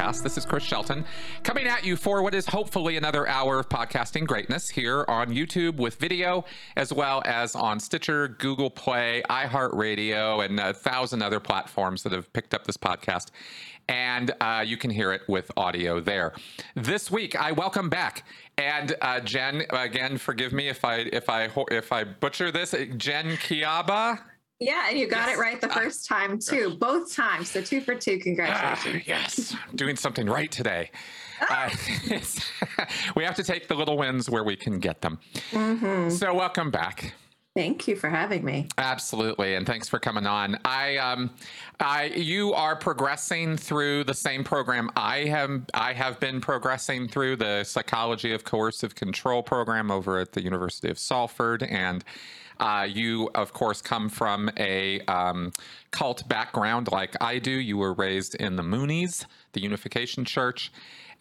podcast. This is Chris Shelton coming at you for what is hopefully another hour of podcasting greatness here on YouTube with video, as well as on Stitcher, Google Play, iHeartRadio, and a thousand other platforms that have picked up this podcast. And uh, you can hear it with audio there. This week, I welcome back and uh, Jen. Again, forgive me if I if I if I butcher this. Jen Kiaba. Yeah, and you got yes. it right the first time too, both times. So two for two. Congratulations. Uh, yes, doing something right today. Uh, we have to take the little wins where we can get them. Mm-hmm. So welcome back. Thank you for having me. Absolutely, and thanks for coming on. I, um, I, you are progressing through the same program I have. I have been progressing through the psychology of coercive control program over at the University of Salford, and uh, you, of course, come from a um, cult background like I do. You were raised in the Moonies, the Unification Church.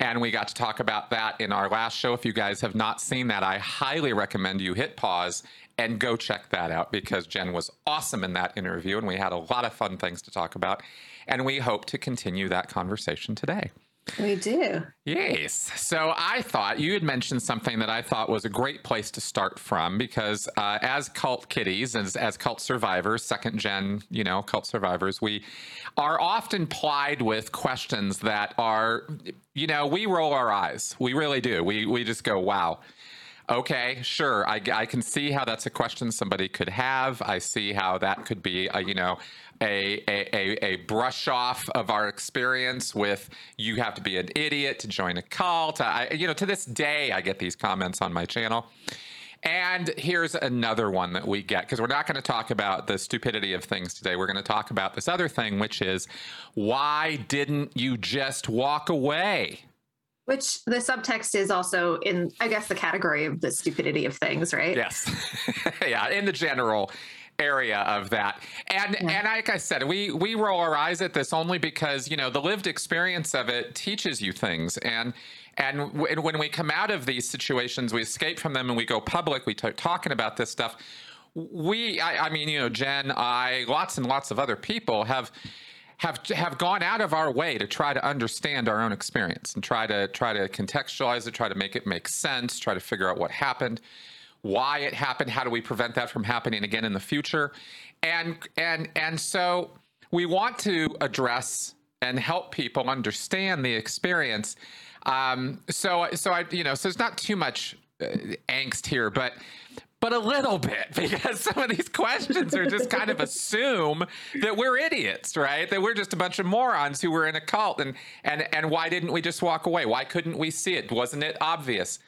And we got to talk about that in our last show. If you guys have not seen that, I highly recommend you hit pause and go check that out because Jen was awesome in that interview and we had a lot of fun things to talk about. And we hope to continue that conversation today. We do. Yes. So I thought you had mentioned something that I thought was a great place to start from because uh, as cult kiddies, as, as cult survivors, second gen, you know, cult survivors, we are often plied with questions that are, you know, we roll our eyes. We really do. We, we just go, wow. Okay, sure. I, I can see how that's a question somebody could have. I see how that could be, a, you know, a, a, a brush off of our experience with you have to be an idiot to join a cult. I, you know, to this day, I get these comments on my channel. And here's another one that we get because we're not going to talk about the stupidity of things today. We're going to talk about this other thing, which is why didn't you just walk away? Which the subtext is also in, I guess, the category of the stupidity of things, right? Yes. yeah, in the general area of that. And yeah. and like I said, we we roll our eyes at this only because you know the lived experience of it teaches you things and. And w- when we come out of these situations, we escape from them and we go public. We start talking about this stuff. We, I, I mean, you know, Jen, I, lots and lots of other people have have have gone out of our way to try to understand our own experience and try to try to contextualize it, try to make it make sense, try to figure out what happened why it happened, how do we prevent that from happening again in the future? And and and so we want to address and help people understand the experience. Um, so so I you know so there's not too much uh, angst here, but but a little bit because some of these questions are just kind of assume that we're idiots, right? That we're just a bunch of morons who were in a cult and and and why didn't we just walk away? Why couldn't we see it? Wasn't it obvious?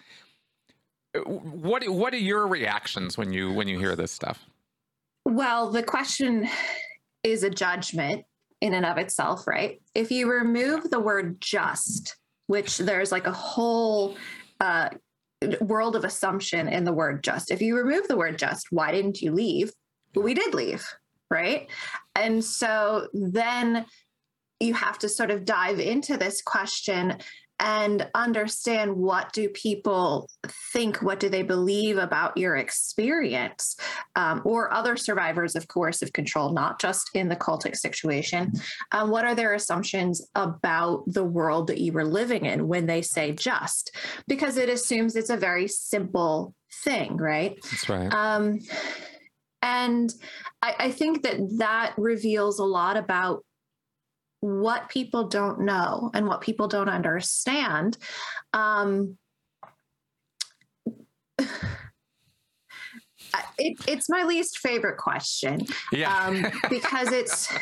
what what are your reactions when you when you hear this stuff? Well, the question is a judgment in and of itself, right? If you remove the word just, which there's like a whole uh, world of assumption in the word just. If you remove the word just, why didn't you leave? We did leave, right? And so then you have to sort of dive into this question and understand what do people think what do they believe about your experience um, or other survivors of coercive control not just in the cultic situation. Um, what are their assumptions about the world that you were living in when they say just? Because it assumes it's a very simple thing right? That's right. Um, and I, I think that that reveals a lot about what people don't know and what people don't understand. Um, it, it's my least favorite question yeah. um, because it's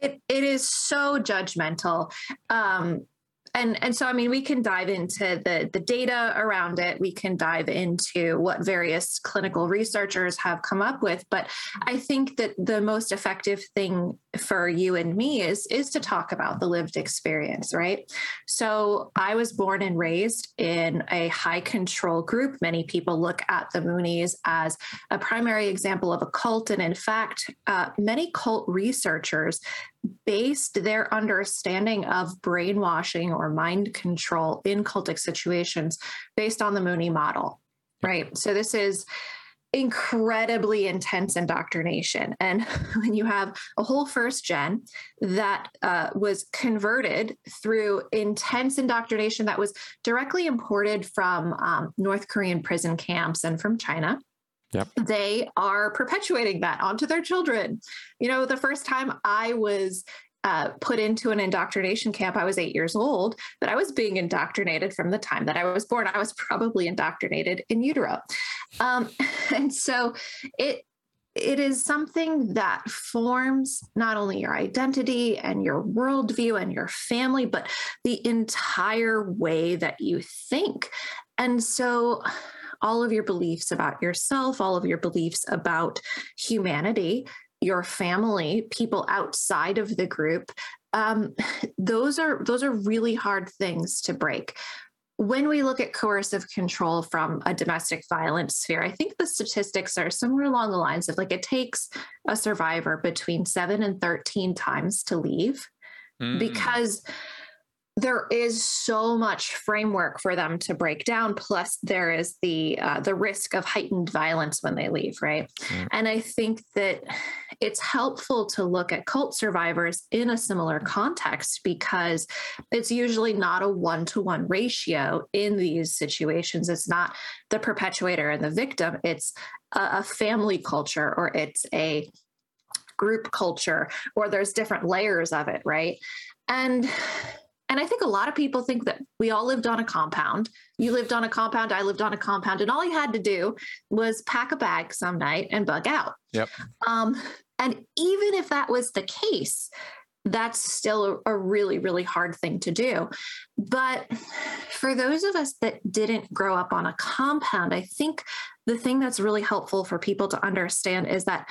it, it is so judgmental um, and and so i mean we can dive into the the data around it. We can dive into what various clinical researchers have come up with. But i think that the most effective thing for you and me is is to talk about the lived experience right? So i was born and raised in a high control group. Many people look at the moonies as a primary example of a cult. And in fact uh, many cult researchers based their understanding of brainwashing or mind control in cultic situations based on the Moonie model, right? So this is incredibly intense indoctrination. And when you have a whole first gen that uh, was converted through intense indoctrination that was directly imported from um, North Korean prison camps and from China. Yep. They are perpetuating that onto their children. You know, the first time I was uh, put into an indoctrination camp, I was eight years old, but I was being indoctrinated from the time that I was born. I was probably indoctrinated in utero. Um, and so it, it is something that forms not only your identity and your worldview and your family, but the entire way that you think. And so all of your beliefs about yourself, all of your beliefs about humanity your family, people outside of the group, um, those are those are really hard things to break. When we look at coercive control from a domestic violence sphere, I think the statistics are somewhere along the lines of like it takes a survivor between seven and 13 times to leave mm. because there is so much framework for them to break down. Plus there is the uh, the risk of heightened violence when they leave right? Mm. and i think that it's helpful to look at cult survivors in a similar context because it's usually not a one-to-one ratio in these situations. It's not the perpetuator and the victim. It's a, a family culture or it's a group culture or there's different layers of it right? And and I think a lot of people think that we all lived on a compound. You lived on a compound, I lived on a compound, and all you had to do was pack a bag some night and bug out. Yep. Um, and even if that was the case, that's still a, a, really, really hard thing to do. But for those of us that didn't grow up on a compound, I think the thing that's really helpful for people to understand is that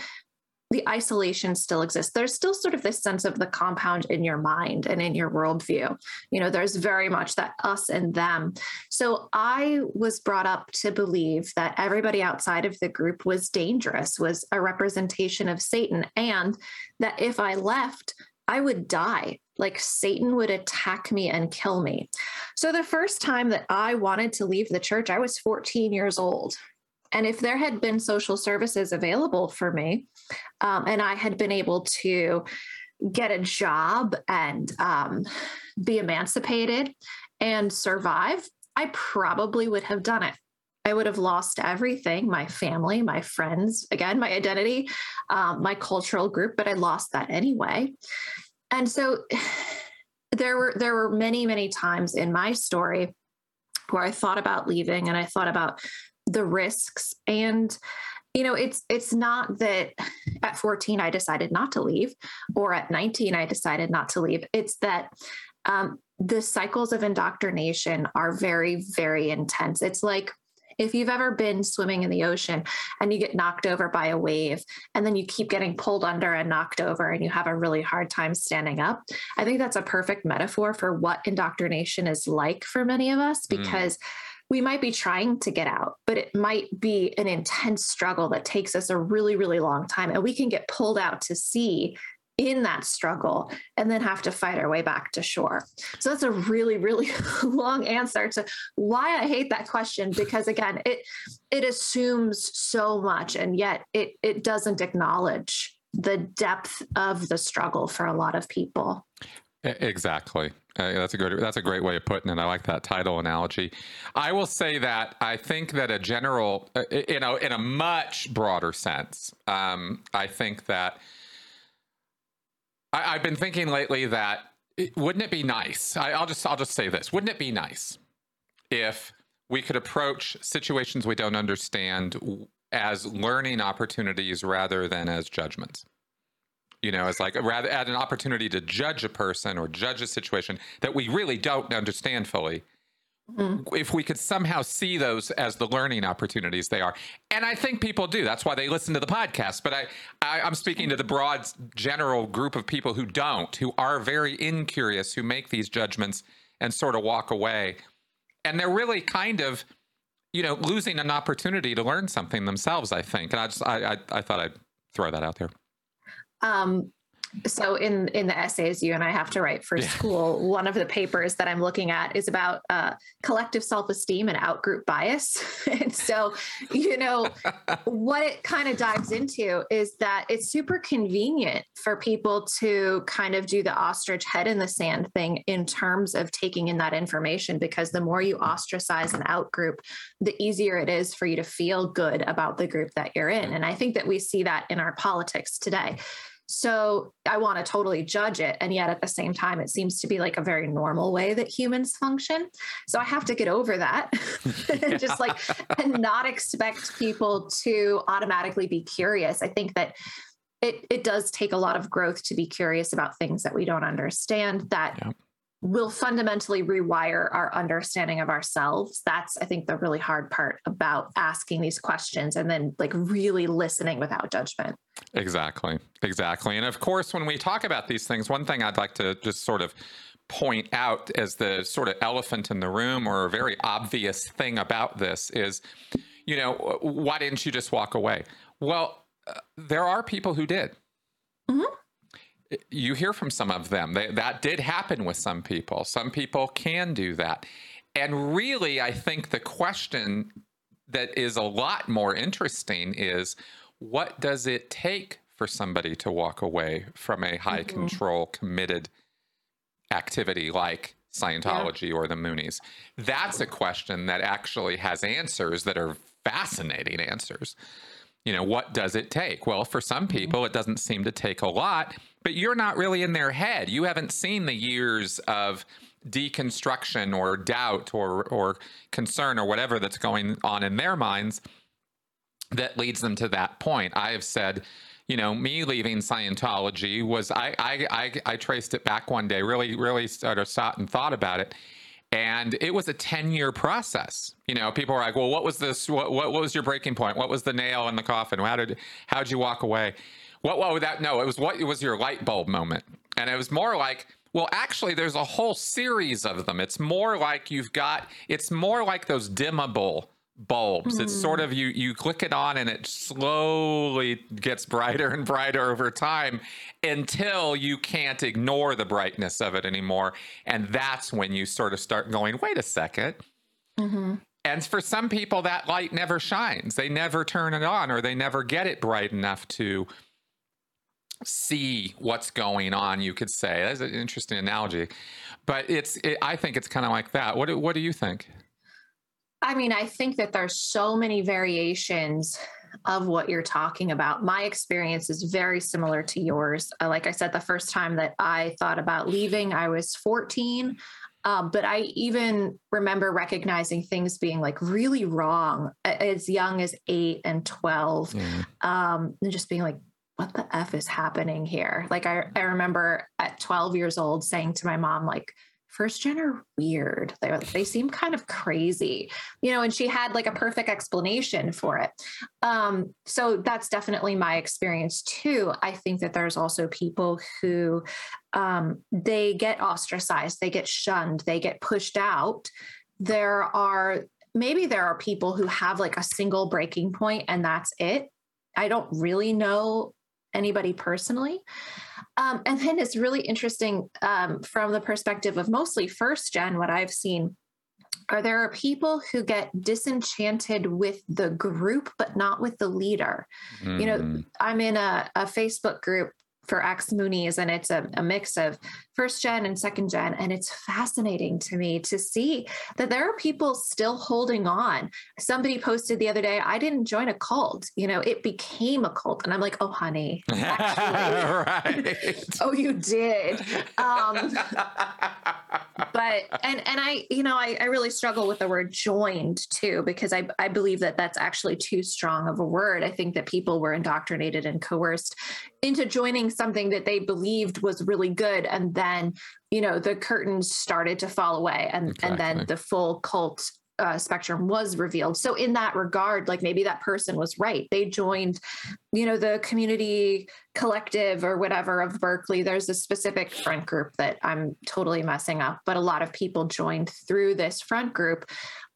the isolation still exists. There's still sort of this sense of the compound in your mind and in your worldview. You know, there's very much that us and them. So I was brought up to believe that everybody outside of the group was dangerous, was a representation of Satan, and that if I left, I would die. Like Satan would attack me and kill me. So the first time that I wanted to leave the church, I was 14 years old. And if there had been social services available for me, um, and I had been able to get a job and um, be emancipated and survive, I probably would have done it. I would have lost everything my family, my friends, again, my identity, um, my cultural group, but I lost that anyway. And so there were there were many many times in my story where I thought about leaving and I thought about the risks. And you know it's it's not that at 14 i decided not to leave or at 19 i decided not to leave. It's that um, the cycles of indoctrination are very very intense. It's like if you've ever been swimming in the ocean and you get knocked over by a wave and then you keep getting pulled under and knocked over and you have a really hard time standing up, I think that's a perfect metaphor for what indoctrination is like for many of us mm. because mm we might be trying to get out, but it might be an intense struggle that takes us a really, really long time. And we can get pulled out to sea in that struggle and then have to fight our way back to shore. So that's a really, really long answer to why I hate that question because again, it it assumes so much and yet it it doesn't acknowledge the depth of the struggle for a lot of people. Exactly. Uh, that's a good. That's a great way of putting it. I like that tidal analogy. I will say that I think that a general, uh, you know, in a much broader sense, um, I think that I, have been thinking lately that it, wouldn't it be nice? I, I'll just I'll just say this: wouldn't it be nice if we could approach situations we don't understand as learning opportunities rather than as judgments? You know as like rather at an opportunity to judge a person or judge a situation that we really don't understand fully. Mm-hmm. if we could somehow see those as the learning opportunities they are. And i think people do. That's why they listen to the podcast. But i, I i'm speaking to the broad general group of people who don't who are very incurious who make these judgments and sort of walk away. And they're really kind of you know losing an opportunity to learn something themselves i think. And i just i, I, I thought i'd throw that out there um, so in in the essays you and I have to write for yeah. school, one of the papers that I'm looking at is about uh, collective self-esteem and outgroup bias. and so, you know, what it kind of dives into is that it's super convenient for people to kind of do the ostrich head in the sand thing in terms of taking in that information because the more you ostracize an outgroup, the easier it is for you to feel good about the group that you're in. And I think that we see that in our politics today so I want to totally judge it. And yet at the same time, it seems to be like a very normal way that humans function. So I have to get over that and just like and not expect people to automatically be curious. I think that it it does take a lot of growth to be curious about things that we don't understand that yeah will fundamentally rewire our understanding of ourselves. That's, I think, the really hard part about asking these questions and then like really listening without judgment. Exactly. Exactly. And of course, when we talk about these things, one thing I'd like to just sort of point out as the sort of elephant in the room or a very obvious thing about this is, you know, why didn't you just walk away? Well, uh, there are people who did. Mm-hmm you hear from some of them. They, that did happen with some people. Some people can do that. And really, I think the question that is a lot more interesting is what does it take for somebody to walk away from a high mm-hmm. control, committed activity like Scientology yeah. or the Moonies? That's a question that actually has answers that are fascinating answers. You know, what does it take? Well, for some mm-hmm. people, it doesn't seem to take a lot but you're not really in their head. You haven't seen the years of deconstruction or doubt or or concern or whatever that's going on in their minds that leads them to that point. I have said, you know, me leaving Scientology was I I I, I traced it back one day, really really sort of sat and thought about it. And it was a 10 year process. You know, people were like, well, what was this? What, what, what was your breaking point? What was the nail in the coffin? How did, how'd you walk away? What? What? That? No, it was what? It was your light bulb moment, and it was more like. Well, actually, there's a whole series of them. It's more like you've got. It's more like those dimmable bulbs. Mm. It's sort of you you click it on and it slowly gets brighter and brighter over time until you can't ignore the brightness of it anymore. And that's when you sort of start going, wait a 2nd mm-hmm. And for some people, that light never shines. They never turn it on or they never get it bright enough to see what's going on you could say that's an interesting analogy but it's it, i think it's kind of like that what, what do you think i mean i think that there's so many variations of what you're talking about my experience is very similar to yours uh, like i said the first time that i thought about leaving i was 14 um, but I even remember recognizing things being like really wrong as young as eight and 12. Mm. Um, and just being like, what the f is happening here like i, I remember at 12 years old saying to my mom like first gen are weird. They, they seem kind of crazy you know and she had like a perfect explanation for it. Um, so that's definitely my experience too. I think that there's also people who um, they get ostracized they get shunned they get pushed out. There are maybe there are people who have like a single breaking point and that's it. I don't really know anybody personally. Um, and then it's really interesting um, from the perspective of mostly first gen, what I've seen are there are people who get disenchanted with the group but not with the leader mm. you know mm. i'm in a, a facebook group for Ex Moonies, and it's a, a, mix of first gen and second gen. And it's fascinating to me to see that there are people still holding on. Somebody posted the other day, I didn't join a cult, you know, it became a cult. And I'm like, oh, honey. right. oh, you did. Um, but, and, and I, you know, I, I really struggle with the word joined too, because I, I believe that that's actually too strong of a word. I think that people were indoctrinated and coerced into joining something that they believed was really good and then you know the curtains started to fall away and exactly. and then the full cult uh, spectrum was revealed. So in that regard, like maybe that person was right. They joined, you know, the community collective or whatever of Berkeley. There's a specific front group that I'm totally messing up, but a lot of people joined through this front group.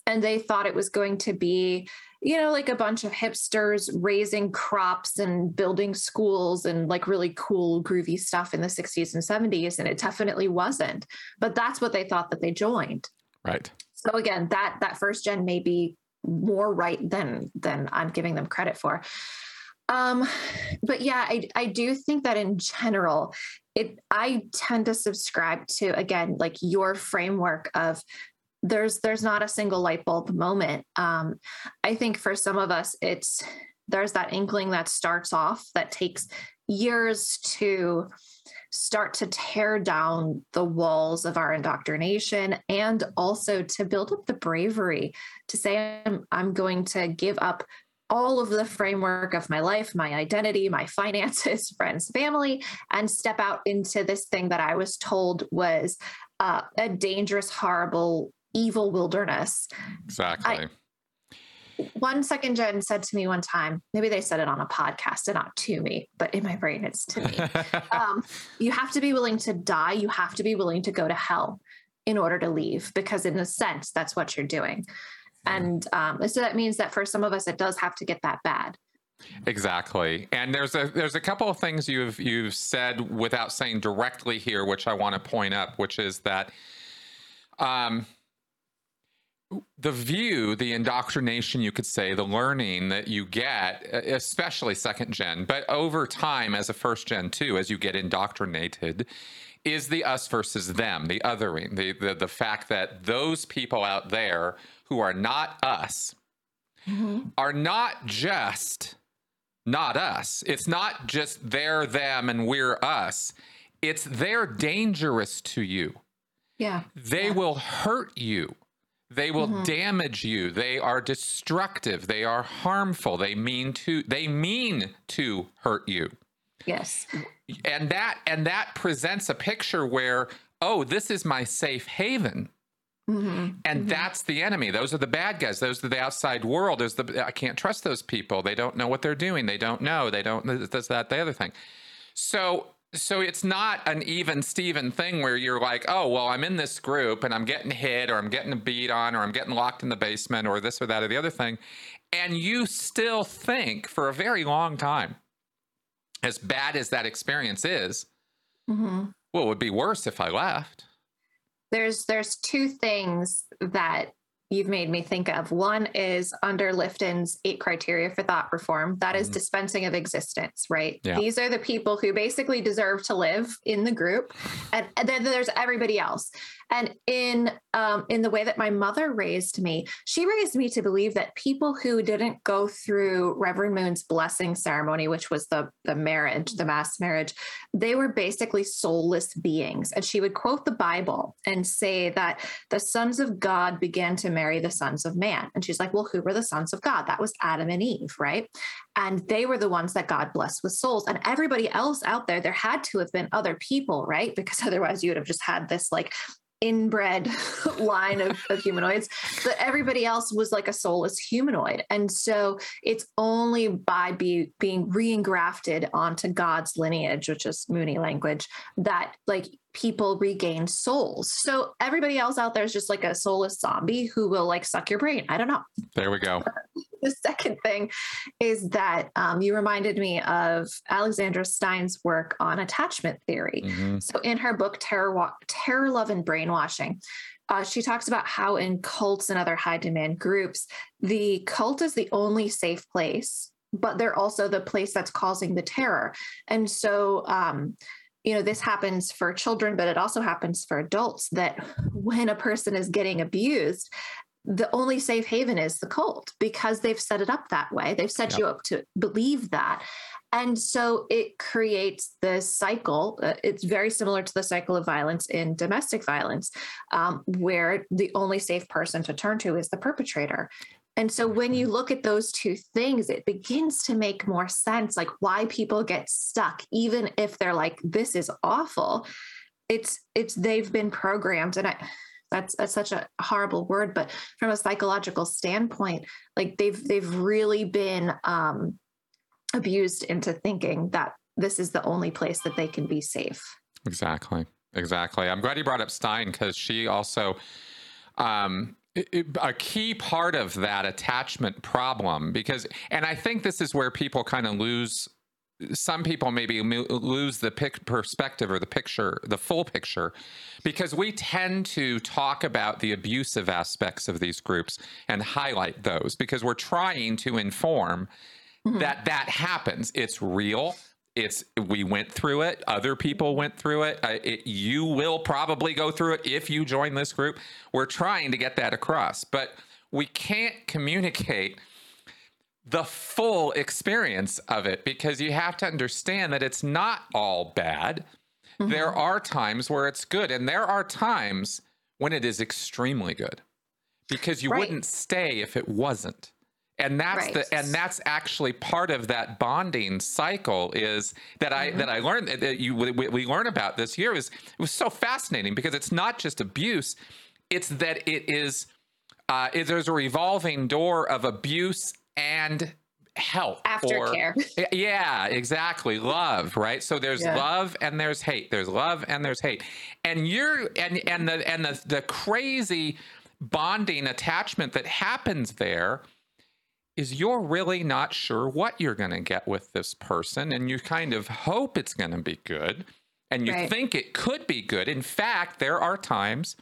and they thought it was going to be you know like a bunch of hipsters raising crops and building schools and like really cool groovy stuff in the 60s and 70s and it definitely wasn't but that's what they thought that they joined right so again that that first gen may be more right than than i'm giving them credit for. Um but yeah i i do think that in general it i tend to subscribe to again like your framework of there's there's not a single light bulb moment. Um i think for some of us it's there's that inkling that starts off that takes years to start to tear down the walls of our indoctrination and also to build up the bravery to say i'm, I'm going to give up all of the framework of my life, my identity, my finances, friends, family, and step out into this thing that I was told was uh, a dangerous, horrible, evil wilderness. Exactly. I, one second gen said to me one time, maybe they said it on a podcast and not to me, but in my brain it's to me. um, you have to be willing to die. You have to be willing to go to hell in order to leave, because in a sense, that's what you're doing. And um, so that means that for some of us, it does have to get that bad. Exactly. And there's a there's a couple of things you've you've said without saying directly here, which I want to point up, which is that um the view, the indoctrination, you could say, the learning that you get, especially second gen, but over time as a first gen too, as you get indoctrinated, is the us versus them, the othering, the the, the fact that those people out there who are not us mm-hmm. are not just not us. It's not just they're them and we're us. It's they're dangerous to you. Yeah. They yeah. will hurt you. They will mm-hmm. damage you. They are destructive. They are harmful. They mean to they mean to hurt you. Yes. And that and that presents a picture where oh, this is my safe haven. Mm-hmm. And mm-hmm. that's the enemy. Those are the bad guys. Those are the outside world. There's the I can't trust those people. They don't know what they're doing. They don't know. They don't this, that, the other thing. So so it's not an even Steven thing where you're like, oh well, I'm in this group and I'm getting hit or I'm getting beat on or I'm getting locked in the basement or this or that or the other thing. And you still think for a very long time, as bad as that experience is, mm-hmm. well, it would be worse if I left there's there's two things that you've made me think of. One is under Lifton's eight criteria for thought reform. That is mm-hmm. dispensing of existence, right? Yeah. These are the people who basically deserve to live in the group. And, and then there's everybody else. And in um, in the way that my mother raised me, she raised me to believe that people who didn't go through Reverend Moon's blessing ceremony, which was the the marriage, the mass marriage, they were basically soulless beings. And she would quote the Bible and say that the sons of God began to marry the sons of man. And she's like, well, who were the sons of God? That was Adam and Eve, right? And they were the ones that God blessed with souls. And everybody else out there, there had to have been other people, right? Because otherwise you would have just had this like inbred line of, of, humanoids, but everybody else was like a soulless humanoid. And so it's only by be, being re-engrafted onto God's lineage, which is Moonie language, that like people regain souls. So everybody else out there is just like a soulless zombie who will like suck your brain. I don't know. There we go. the second thing is that um, you reminded me of Alexandra Stein's work on attachment theory. Mm-hmm. So in her book Terror, Terror, Love, and Brainwashing, uh, she talks about how in cults and other high demand groups, the cult is the only safe place, but they're also the place that's causing the terror. And so um, you know this happens for children but it also happens for adults that when a person is getting abused the only safe haven is the cult because they've set it up that way. They've set yep. you up to believe that. And so it creates this cycle uh, it's very similar to the cycle of violence in domestic violence um, where the only safe person to turn to is the perpetrator and so when you look at those two things, it begins to make more sense like why people get stuck, even if they're like, this is awful. It's it's they've been programmed. And I that's, that's such a horrible word, but from a psychological standpoint, like they've they've really been um abused into thinking that this is the only place that they can be safe. Exactly. Exactly. I'm glad you brought up Stein because she also um, a key part of that attachment problem because and i think this is where people kind of lose some people maybe lose the pic- perspective or the picture, the full picture, because we tend to talk about the abusive aspects of these groups and highlight those because we're trying to inform mm-hmm. that that happens. It's real. It's we went through it. Other people went through it. Uh, it. You will probably go through it if you join this group. We're trying to get that across, but we can't communicate the full experience of it because you have to understand that it's not all bad. Mm-hmm. There are times where it's good, and there are times when it is extremely good because you right. wouldn't stay if it wasn't. And that's right. the and that's actually part of that bonding cycle is that I mm-hmm. that I learned that you we, we learn about this year is it was so fascinating because it's not just abuse, it's that it is uh, there's a revolving door of abuse and help aftercare or, yeah exactly love right so there's yeah. love and there's hate there's love and there's hate and you're and and the and the the crazy bonding attachment that happens there is you're really not sure what you're going to get with this person and you kind of hope it's going to be good and you right. think it could be good in fact there are times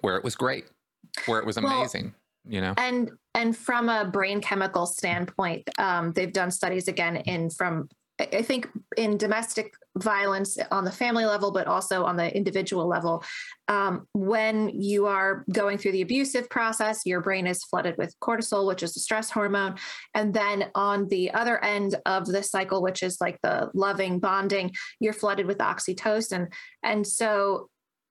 where it was great where it was amazing well, you know and and from a brain chemical standpoint um, they've done studies again in from i think in domestic violence on the family level but also on the individual level. Um, when you are going through the abusive process your brain is flooded with cortisol which is a stress hormone. And then on the other end of the cycle which is like the loving bonding you're flooded with oxytocin. And so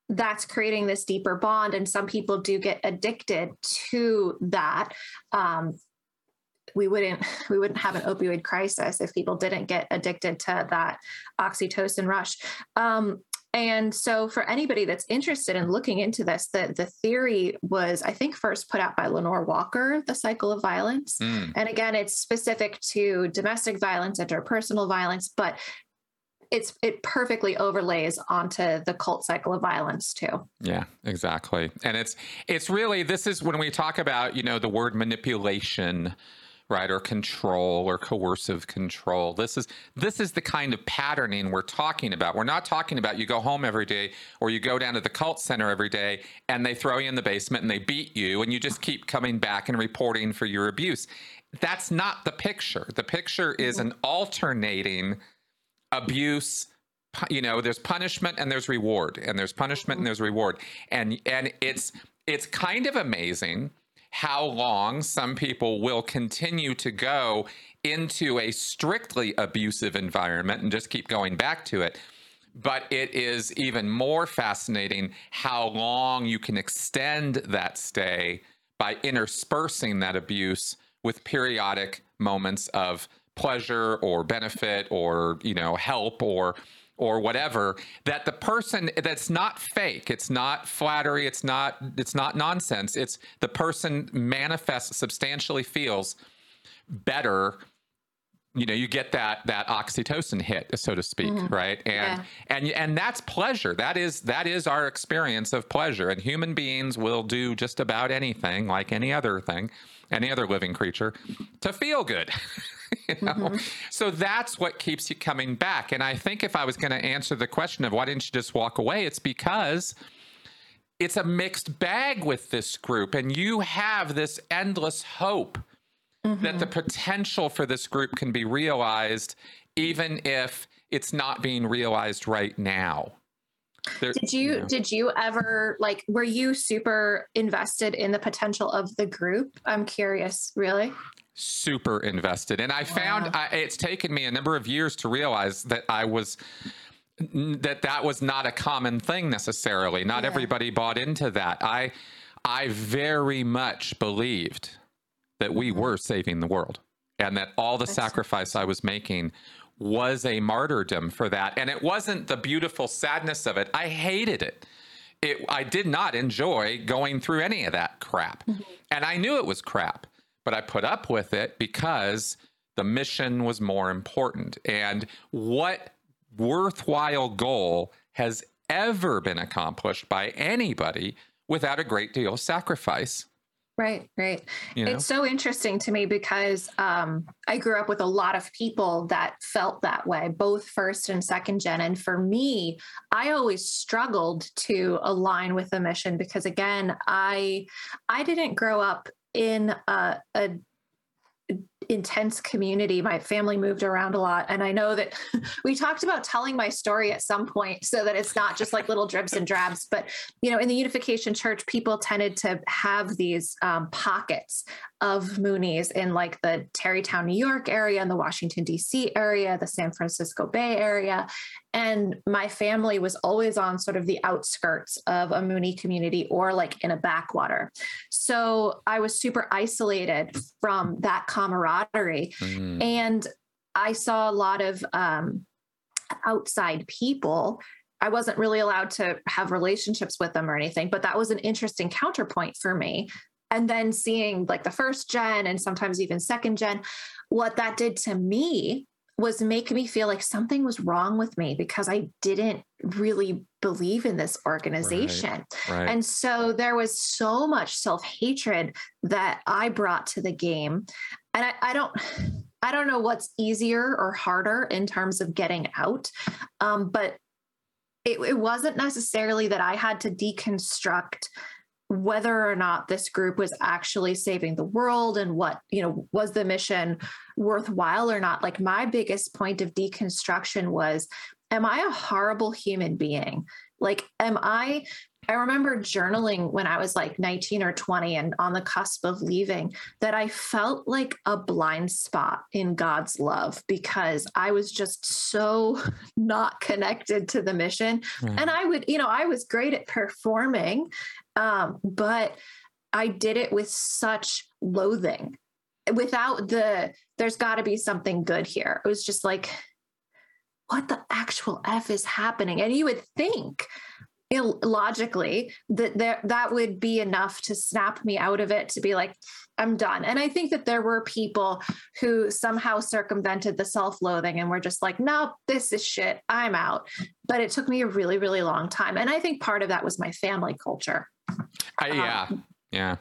that's creating this deeper bond. And some people do get addicted to that um, we wouldn't we wouldn't have an opioid crisis if people didn't get addicted to that oxytocin rush um, and so for anybody that's interested in looking into this the, the theory was i think first put out by lenore walker the cycle of violence mm. and again it's specific to domestic violence interpersonal violence but it's it perfectly overlays onto the cult cycle of violence too. Yeah, exactly. And it's it's really this is when we talk about, you know, the word manipulation, right, or control or coercive control. This is this is the kind of patterning we're talking about. We're not talking about you go home every day or you go down to the cult center every day and they throw you in the basement and they beat you and you just keep coming back and reporting for your abuse. That's not the picture. The picture is mm-hmm. an alternating abuse you know there's punishment and there's reward and there's punishment and there's reward and and it's it's kind of amazing how long some people will continue to go into a strictly abusive environment and just keep going back to it. But it is even more fascinating how long you can extend that stay by interspersing that abuse with periodic moments of pleasure or benefit or you know help or or whatever that the person that's not fake. It's not flattery. It's not it's not nonsense. It's the person manifests substantially feels better. You know you get that that oxytocin hit so to speak mm-hmm. right? And yeah. and and that's pleasure. That is that is our experience of pleasure. And human beings will do just about anything like any other thing any other living creature to feel good you know? Mm-hmm. So that's what keeps you coming back. And I think if I was going to answer the question of why didn't you just walk away, it's because it's a mixed bag with this group. And you have this endless hope mm-hmm. that the mm-hmm. potential for this group can be realized, even if it's not being realized right now. There, did you, know. did you ever like were you super invested in the potential of the group? I'm curious, really super invested. And I wow. found I, it's taken me a number of years to realize that I was that that was not a common thing necessarily. Not yeah. everybody bought into that. I I very much believed that we were saving the world and that all the That's sacrifice I was making was a martyrdom for that. And it wasn't the beautiful sadness of it. I hated it. It I did not enjoy going through any of that crap. Mm-hmm. And I knew it was crap but I put up with it because the mission was more important. And what worthwhile goal has ever been accomplished by anybody without a great deal of sacrifice. Right, right. You know? It's so interesting to me because um, I grew up with a lot of people that felt that way, both first and second gen. And for me, I always struggled to align with the mission because, again, I I didn't grow up in a, a intense community. My family moved around a lot. And I know that we talked about telling my story at some point so that it's not just like little drips and drabs. But, you know, in the Unification Church, people tended to have these um, pockets of Moonies in like the Tarrytown, New York area and the Washington, D.C. area, the San Francisco Bay area. And my family was always on sort of the outskirts of a Moonie community or like in a backwater. So I was super isolated from that camaraderie. Mm. And I saw a lot of um, outside people I wasn't really allowed to have relationships with them or anything, but that was an interesting counterpoint for me and then seeing like the first gen and sometimes even second gen what that did to me was make me feel like something was wrong with me because I didn't really believe in this organization. Right, right. And so there was so much self hatred that I brought to the game. And I, I, don't. I don't know what's easier or harder in terms of getting out, um, but it, it wasn't necessarily that I had to deconstruct whether or not this group was actually saving the world and what you know was the mission worthwhile or not. Like my biggest point of deconstruction was am i a horrible human being? Like am i i remember journaling when i was like 19 or 20 and on the cusp of leaving that i felt like a blind spot in god's love because i was just so not connected to the mission. Mm. and i would you know i was great at performing um, but I did it with such loathing. Without the, there's got to be something good here. It was just like, what the actual F is happening? And you would think, logically that there that would be enough to snap me out of it to be like i'm done. And i think that there were people who somehow circumvented the self-loathing and were just like no this is shit. I'm out. But it took me a really really long time. And i think part of that was my family culture uh, yeah. Um, yeah.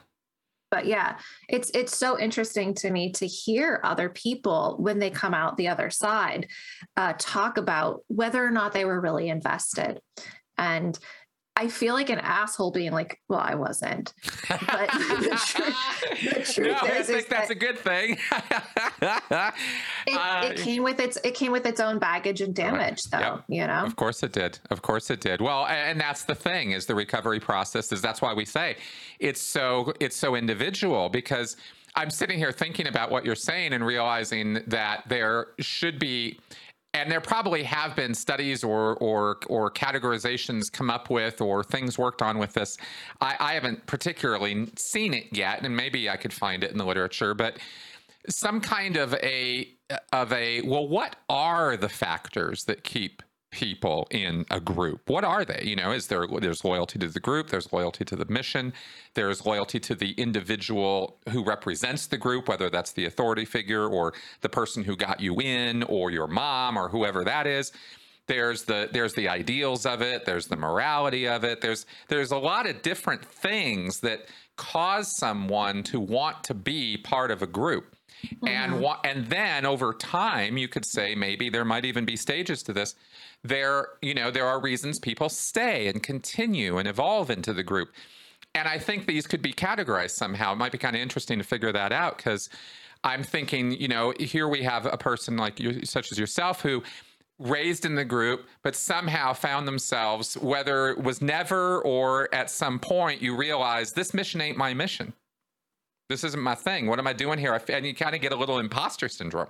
But yeah, it's it's so interesting to me to hear other people when they come out the other side uh, talk about whether or not they were really invested. And I feel like an asshole being like, well, I wasn't. But the truth, the truth no, is, I think that's that a good thing. it, uh, it, came with its it came with its own baggage and damage, right. though. Yep. You know, of course it did. Of course it did. Well, and that's the thing is the recovery process is that's why we say it's so it's so individual because I'm sitting here thinking about what you're saying and realizing that there should be and there probably have been studies or or or categorizations come up with or things worked on with this. I, I haven't particularly seen it yet, and maybe I could find it in the literature, but some kind of a of a well, what are the factors that keep people in a group. What are they? You know is there there's loyalty to the group there's loyalty to the mission there's loyalty to the individual who represents the group whether that's the authority figure or the person who got you in or your mom or whoever that is. There's the there's the ideals of it there's the morality of it. There's there's a lot of different things that cause someone to want to be part of a group Mm-hmm. And and then over time, you could say maybe there might even be stages to this. There you know there are reasons people stay and continue and evolve into the group. And i think these could be categorized somehow. It might be kind of interesting to figure that out because i'm thinking you know here we have a person like you such as yourself who raised in the group but somehow found themselves whether it was never or at some point you realize this mission ain't my mission this isn't my thing what am i doing here and you kind of get a little imposter syndrome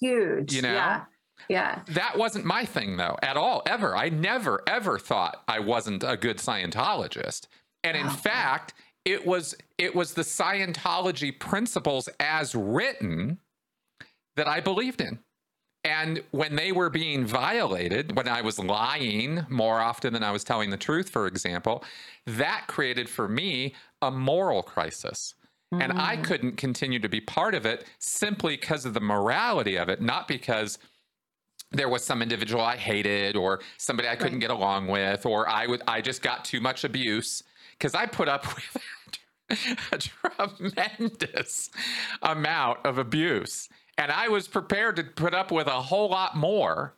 huge you know yeah yeah. That wasn't my thing, though, at all, ever. I never, ever thought I wasn't a good Scientologist. And in oh. fact, it was it was the Scientology principles as written that I believed in. And when they were being violated, when I was lying more often than I was telling the truth, for example, that created for me a moral crisis. Mm. And I mm. couldn't continue to be part of it simply because of the morality of it, not because there was some individual I hated or somebody I couldn't Right. get along with, or I would I just got too much abuse because I put up with a tremendous amount of abuse. And I was prepared to put up with a whole lot more.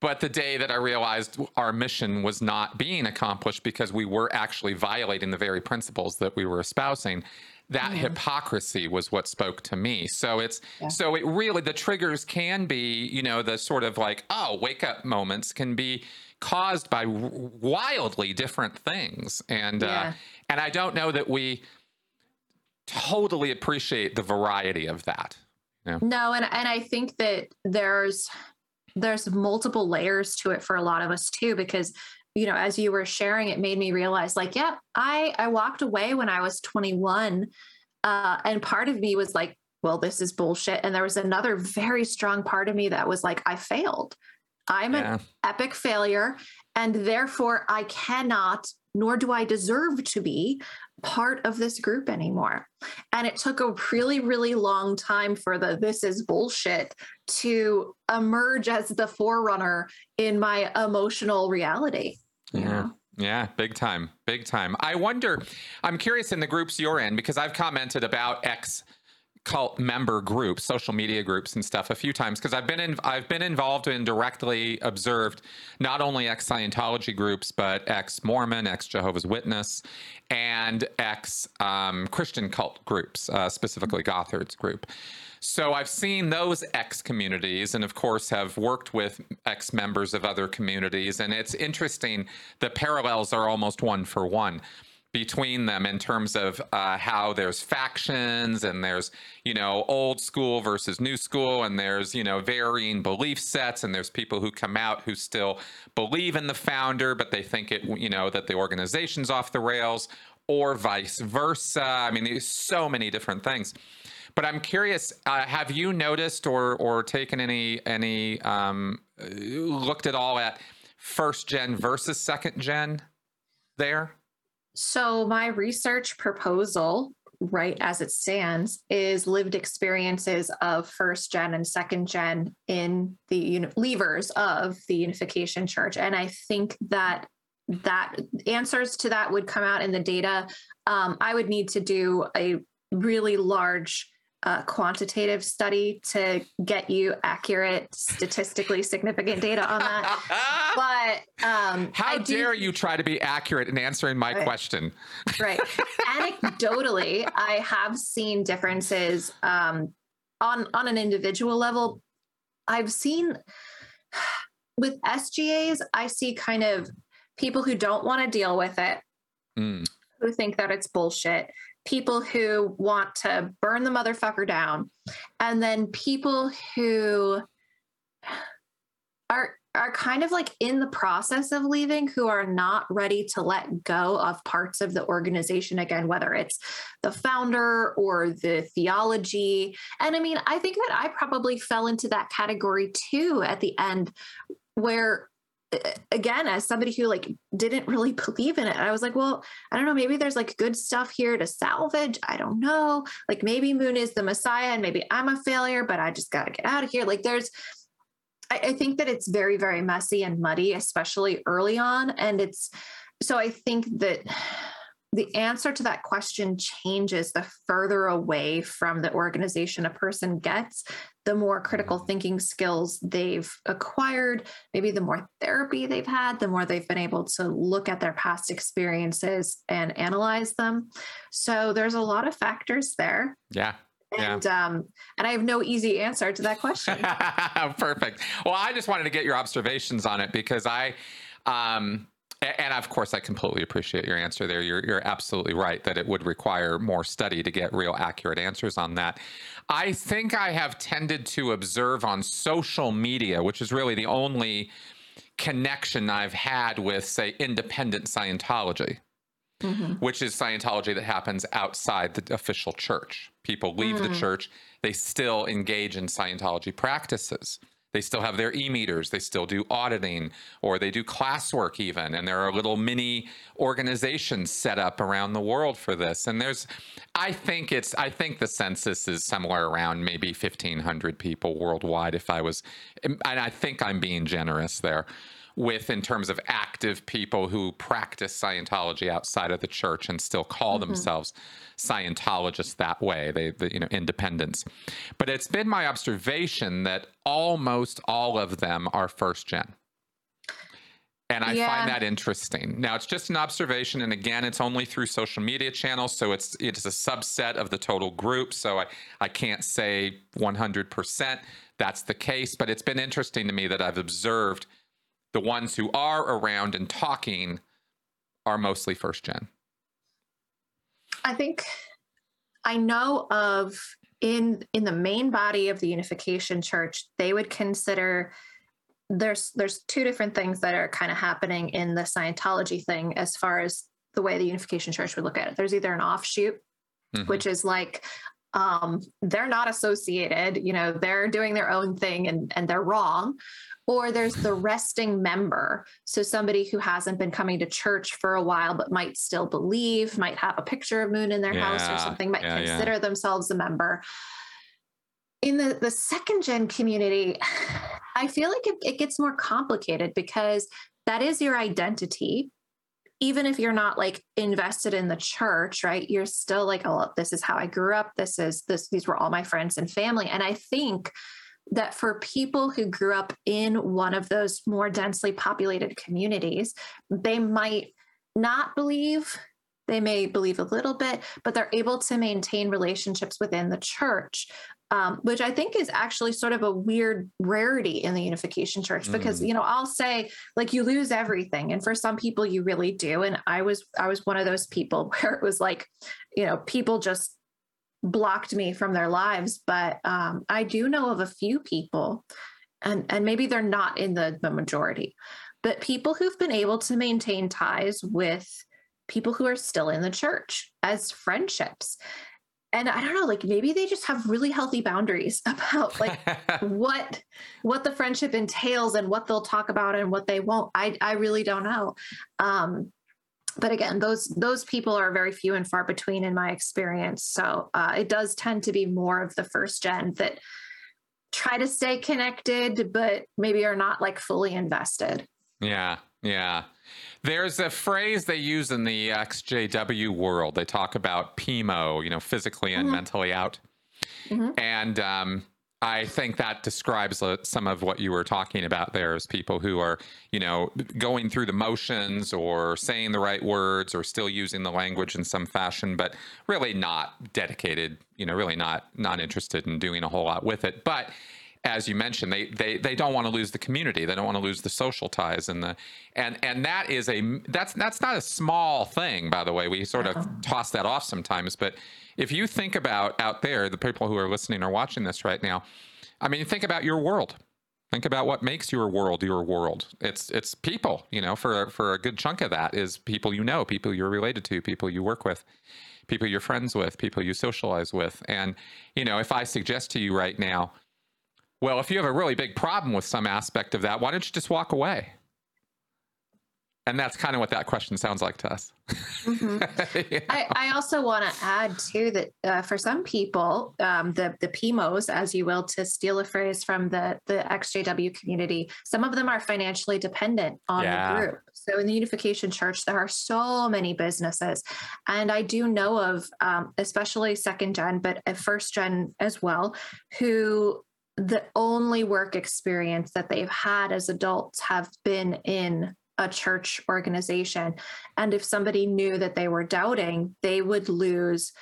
But the day that I realized our mission was not being accomplished because we were actually violating the very principles that we were espousing, that Mhm. hypocrisy was what spoke to me. So it's Yeah. so it really the triggers can be, you know, the sort of like, oh, wake up moments can be caused by wildly different things. And uh and I don't know that we totally appreciate the variety of that. No, and and I think that there's there's multiple layers to it for a lot of us too, because you know, as you were sharing, it made me realize, like, yeah, I I walked away when I was 21, uh, and part of me was like, well, this is bullshit, and there was another very strong part of me that was like, I failed. I'm an epic failure, and therefore I cannot, nor do I deserve to be part of this group anymore. And it took a really, really long time for the this is bullshit to emerge as the forerunner in my emotional reality. you Yeah. know? Yeah, big time, big time. I wonder, I'm curious in the groups you're in because I've commented about ex cult member groups, social media groups and stuff a few times because I've been in I've been involved in directly observed not only ex Scientology groups but ex Mormon, ex Jehovah's Witness, and ex um, Christian cult groups, uh, specifically Gothard's group. So I've seen those ex communities and, of course, have worked with ex members of other communities. And it's interesting, the parallels are almost one for one between them in terms of uh, how there's factions and there's, you know, old school versus new school, and there's, you know, varying belief sets, and there's people who come out who still believe in the founder, but they think it, you know, that the organization's off the rails. Or vice versa. I mean, there's so many different things. But I'm curious, uh, have you noticed or or taken any any um, looked at all at first gen versus second gen there? So, my research proposal, right as it stands, is lived experiences of first gen and second gen in the levers of the Unification Church. And I think that that answers to that would come out in the data. Um, I would need to do a really large uh, quantitative study to get you accurate, statistically significant data on that. But um, How I do dare you try to be accurate in answering my Right. question? right anecdotally i have seen differences um, on on an individual level i've seen with sgas i see kind of people who don't want to deal with it Mm, who think that it's bullshit people who want to burn the motherfucker down and then people who are are kind of like in the process of leaving who are not ready to let go of parts of the organization. Again whether it's the founder or the theology. And i mean i think that i probably fell into that category too at the end where again as somebody who like didn't really believe in it i was like well i don't know maybe there's like good stuff here to salvage i don't know like maybe moon is the messiah and maybe i'm a failure but i just got to get out of here. Like there's I, I think that it's very very messy and muddy especially early on and it's so i think that the answer to that question changes the further away from the organization a person gets the more critical thinking skills they've acquired maybe the more therapy they've had the more they've been able to look at their past experiences and analyze them so there's a lot of factors there yeah. Yeah. and um and i have no easy answer to that question Perfect. Well, I just wanted to get your observations on it because I, um, and of course, I completely appreciate your answer there. You're you're absolutely right that it would require more study to get real accurate answers on that. I think I have tended to observe on social media, which is really the only connection I've had with, say, independent Scientology Mhm. which is Scientology that happens outside the official church. People leave the Mm. church, they still engage in Scientology practices. They still have their e-meters they still do auditing or they do classwork even and there are little mini organizations set up around the world for this. And there's i think it's i think the census is somewhere around maybe 1500 people worldwide if i was and i think i'm being generous there with in terms of active people who practice Scientology outside of the church and still call mm-hmm. themselves Scientologists that way. They, the, you know, independents. But it's been my observation that almost all of them are first gen. And I yeah. find that interesting. Now it's just an observation, and again, it's only through social media channels, so it's it's a subset of the total group. So I, I can't say 100% that's the case, but it's been interesting to me that I've observed the ones who are around and talking are mostly first gen. I think I know of in in the main body of the Unification Church, they would consider there's there's two different things that are kind of happening in the Scientology thing as far as the way the Unification Church would look at it. There's either an offshoot, mm-hmm. which is like um, they're not associated, you know, they're doing their own thing and and they're wrong, or there's the resting member. So somebody who hasn't been coming to church for a while, but might still believe, might have a picture of Moon in their yeah. house or something, might yeah, consider yeah. themselves a member. In the, the second gen community, I feel like it, it gets more complicated because that is your identity even if you're not like invested in the church right you're still like oh this is how i grew up this is this these were all my friends and family and i think that for people who grew up in one of those more densely populated communities, they might not believe, they may believe a little bit, but they're able to maintain relationships within the church. Um, which I think is actually sort of a weird rarity in the unification church because mm. you know I'll say like you lose everything. And for some people you really do. And I was I was one of those people where it was like you know people just blocked me from their lives. But um, i do know of a few people and and maybe they're not in the, the majority but people who've been able to maintain ties with people who are still in the church as friendships and i don't know like maybe they just have really healthy boundaries about like what what the friendship entails and what they'll talk about and what they won't. I i really don't know. Um but again those those people are very few and far between in my experience. So uh, it does tend to be more of the first gen that try to stay connected but maybe are not like fully invested. Yeah yeah there's a phrase they use in the xjw world they talk about pmo you know physically and mm-hmm. mentally out mm-hmm. and um, I think that describes uh, some of what you were talking about there as people who are, you know, going through the motions or saying the right words or still using the language in some fashion, but really not dedicated, you know, really not not interested in doing a whole lot with it. But as you mentioned, they they they don't want to lose the community. They don't want to lose the social ties and the and and that is a that's that's not a small thing, by the way. We sort of toss that off sometimes, but if you think about out there, the people who are listening or watching this right now, I mean, think about your world. Think about what makes your world your world. It's it's people, you know, for for a good chunk of that is people you know, people you're related to, people you work with, people you're friends with, people you socialize with. And, you know, if I suggest to you right now, well, if you have a really big problem with some aspect of that, why don't you just walk away? And that's kind of what that question sounds like to us. Mm-hmm. yeah. I, I, also want to add too that uh, for some people, um, the the PMOs, as you will, to steal a phrase from the the XJW community, some of them are financially dependent on yeah. the group. So in the Unification Church, there are so many businesses, and I do know of, um, especially second gen, but first gen as well, who the only work experience that they've had as adults have been in a church organization. And if somebody knew that they were doubting, they would lose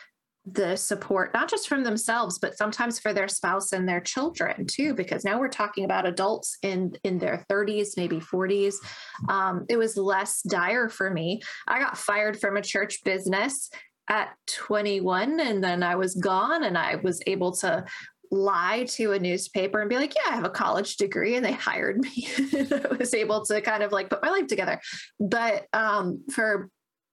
the support, not just from themselves, but sometimes for their spouse and their children too, because now we're talking about adults in, in their 30s, maybe 40s. Um, it was less dire for me. I got fired from a church business at 21 and then I was gone and I was able to lie to a newspaper and be like, yeah, I have a college degree and they hired me. I was able to kind of like put my life together. But um, for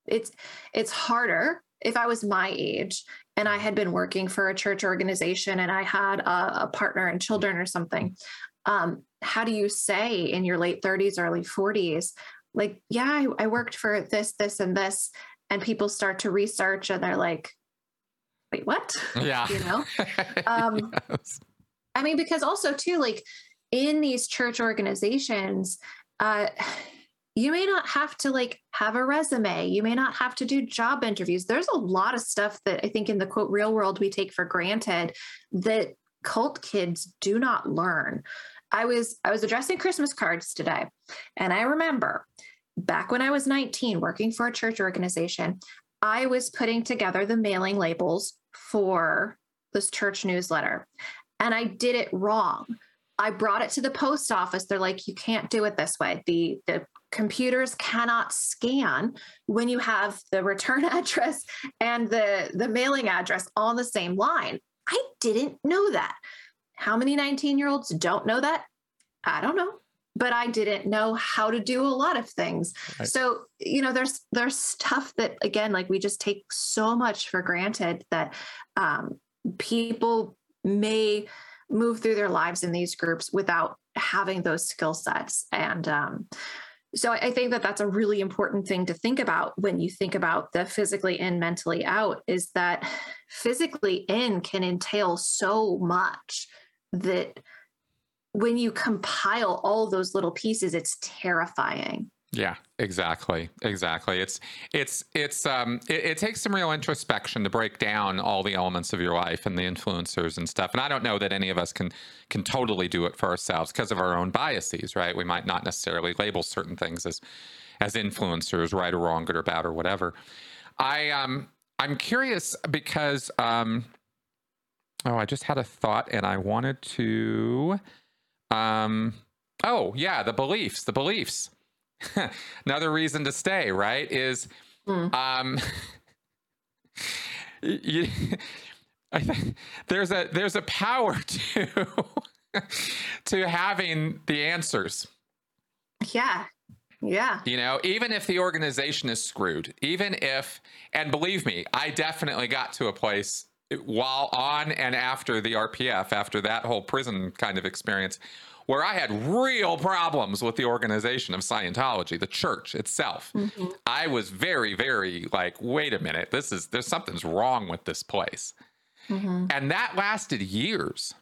it's it's harder if I was my age and I had been working for a church organization and I had a, a partner and children or something. um, how do you say in your late 30s, early 40s, like, yeah, I, I worked for this, this, and this, and people start to research and they're like, wait, what? Yeah. you know? Um, Yes. I mean, because also too, like in these church organizations, uh, you may not have to like have a resume. You may not have to do job interviews. There's a lot of stuff that I think in the quote real world we take for granted that cult kids do not learn. I was I was addressing Christmas cards today, and I remember back when I was 19 working for a church organization, I was putting together the mailing labels for this church newsletter and I did it wrong. I brought it to the post office. They're like, you can't do it this way. The the computers cannot scan when you have the return address and the the mailing address on the same line. I didn't know that. How many 19 year olds don't know that? I don't know. But I didn't know how to do a lot of things. Right. So, you know, there's there's stuff that again, like we just take so much for granted that um, people may move through their lives in these groups without having those skill sets and um, so I I think that that's a really important thing to think about when you think about the physically in, mentally out, is that physically in can entail so much that when you compile all those little pieces, it's terrifying. Yeah, exactly. Exactly. It's it's it's um it, it takes some real introspection to break down all the elements of your life and the influencers and stuff. And I don't know that any of us can can totally do it for ourselves because of our own biases, right? We might not necessarily label certain things as as influencers, right or wrong, good or bad or whatever. I um I'm curious because um oh, I just had a thought and I wanted to um oh, yeah, the beliefs, the beliefs. Another reason to stay, right? Is Mm. um you, I think there's a there's a power to to having the answers. Yeah. Yeah. You know, even if the organization is screwed, even if, and believe me, I definitely got to a place while on and after the RPF, after that whole prison kind of experience, where I had real problems with the organization of Scientology, the church itself. Mhm. I was very, very like, wait a minute, this is, there's something's wrong with this place. Mhm. And that lasted years.